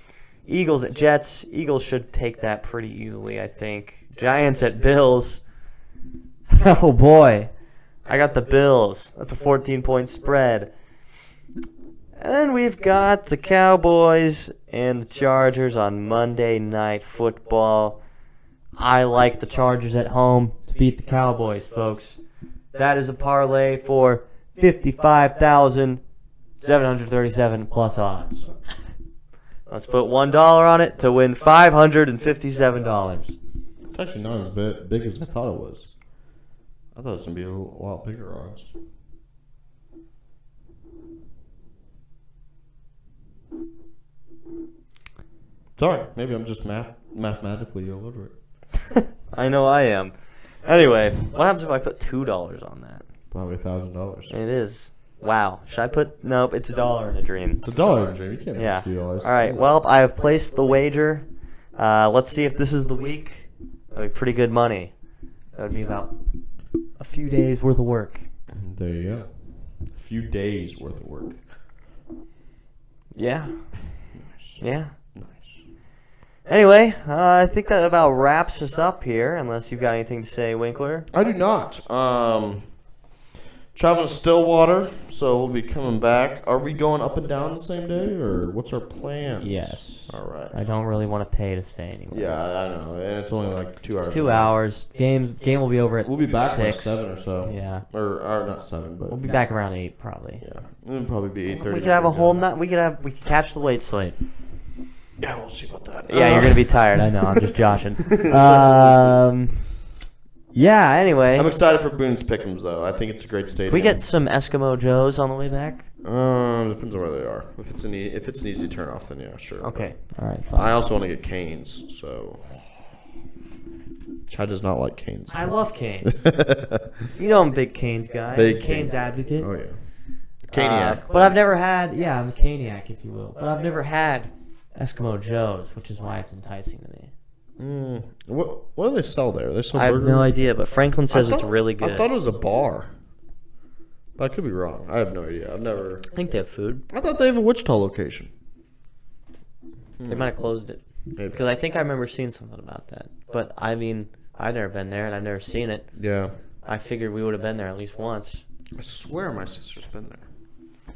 Speaker 1: Eagles at Jets. Eagles should take that pretty easily, I think. Giants at Bills. [laughs] Oh boy. I got the Bills. That's a 14 point spread. And we've got the Cowboys and the Chargers on Monday Night Football. I like the Chargers at home to beat the Cowboys, folks. That is a parlay for 55,737 plus odds. Let's put $1 on it to win $557.
Speaker 2: It's actually not as big, as I thought it was. I thought it was gonna be a lot bigger odds. Sorry, maybe I'm just math mathematically illiterate. [laughs]
Speaker 1: I know I am. Anyway, what happens if I put two dollars on that?
Speaker 2: Probably a thousand dollars.
Speaker 1: It is. Wow. Should I put? Nope. It's a dollar in a dream.
Speaker 2: It's a dollar, in a Dream. You can't
Speaker 1: Yeah.
Speaker 2: put two dollars.
Speaker 1: All right. Well, I have placed the wager. Uh, let's see if this is the week. That'd be pretty good money. That would be about a few days worth of work.
Speaker 2: there you go. A few days worth of work.
Speaker 1: Yeah. Yeah.
Speaker 2: Nice.
Speaker 1: Anyway, uh, I think that about wraps us up here. Unless you've got anything to say, Winkler.
Speaker 2: I do not. Um, traveling to Stillwater, so we'll be coming back. Are we going up and down the same day, or what's our plan?
Speaker 1: Yes.
Speaker 2: All right.
Speaker 1: I don't really want to pay to stay anywhere.
Speaker 2: Yeah, I know, and it's only like two hours.
Speaker 1: It's two hours. Game game will be over at
Speaker 2: We'll be back by
Speaker 1: six.
Speaker 2: seven or so.
Speaker 1: Yeah.
Speaker 2: Or, or not seven, but
Speaker 1: We'll be back around eight probably.
Speaker 2: Yeah, it'll probably be eight thirty.
Speaker 1: We could have a whole night. We could have. We could catch the late slate.
Speaker 2: Yeah, we'll see about that.
Speaker 1: Yeah,
Speaker 2: Uh,
Speaker 1: you're gonna be tired. I know. I'm just joshing. [laughs] Um. Yeah. Anyway,
Speaker 2: I'm excited for Boone's Pickens though. I think it's a great stadium.
Speaker 1: we get some Eskimo Joes on the way back.
Speaker 2: Um, depends on where they are. If it's an e- if it's an easy turn off, then yeah, sure.
Speaker 1: Okay. All right.
Speaker 2: I also want to get Canes, so. Chadd does not like Canes.
Speaker 1: I love Canes. [laughs] you know I'm a big Canes guy.
Speaker 2: Big
Speaker 1: Canes,
Speaker 2: Canes.
Speaker 1: advocate.
Speaker 2: Oh yeah.
Speaker 1: Uh,
Speaker 2: Caniac.
Speaker 1: but I've never had. Yeah, I'm a Caniac, if you will. But I've never had Eskimo Joes, which is why it's enticing to me.
Speaker 2: Mm, what what do they sell there? They sell
Speaker 1: I have
Speaker 2: burgers?
Speaker 1: no idea, but Franklin says
Speaker 2: I
Speaker 1: it's really good.
Speaker 2: I thought it was a bar. But I could be wrong. I have no idea. I've never.
Speaker 1: I think they have food.
Speaker 2: I thought they have a Wichita location.
Speaker 1: They might have closed it.
Speaker 2: Maybe.
Speaker 1: Because I think I remember seeing something about that. But I mean, I've never been there and I've never seen it.
Speaker 2: Yeah.
Speaker 1: I figured we would have been there at least once.
Speaker 2: I swear my sister's been there.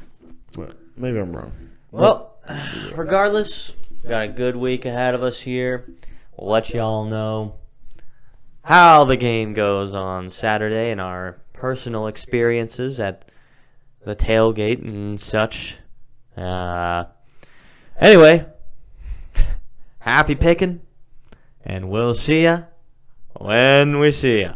Speaker 2: But maybe I'm wrong.
Speaker 1: Well, [sighs] regardless, got a good week ahead of us here. We'll let y'all know how the game goes on Saturday and our personal experiences at the tailgate and such. Uh, anyway, [laughs] happy picking, and we'll see ya when we see ya.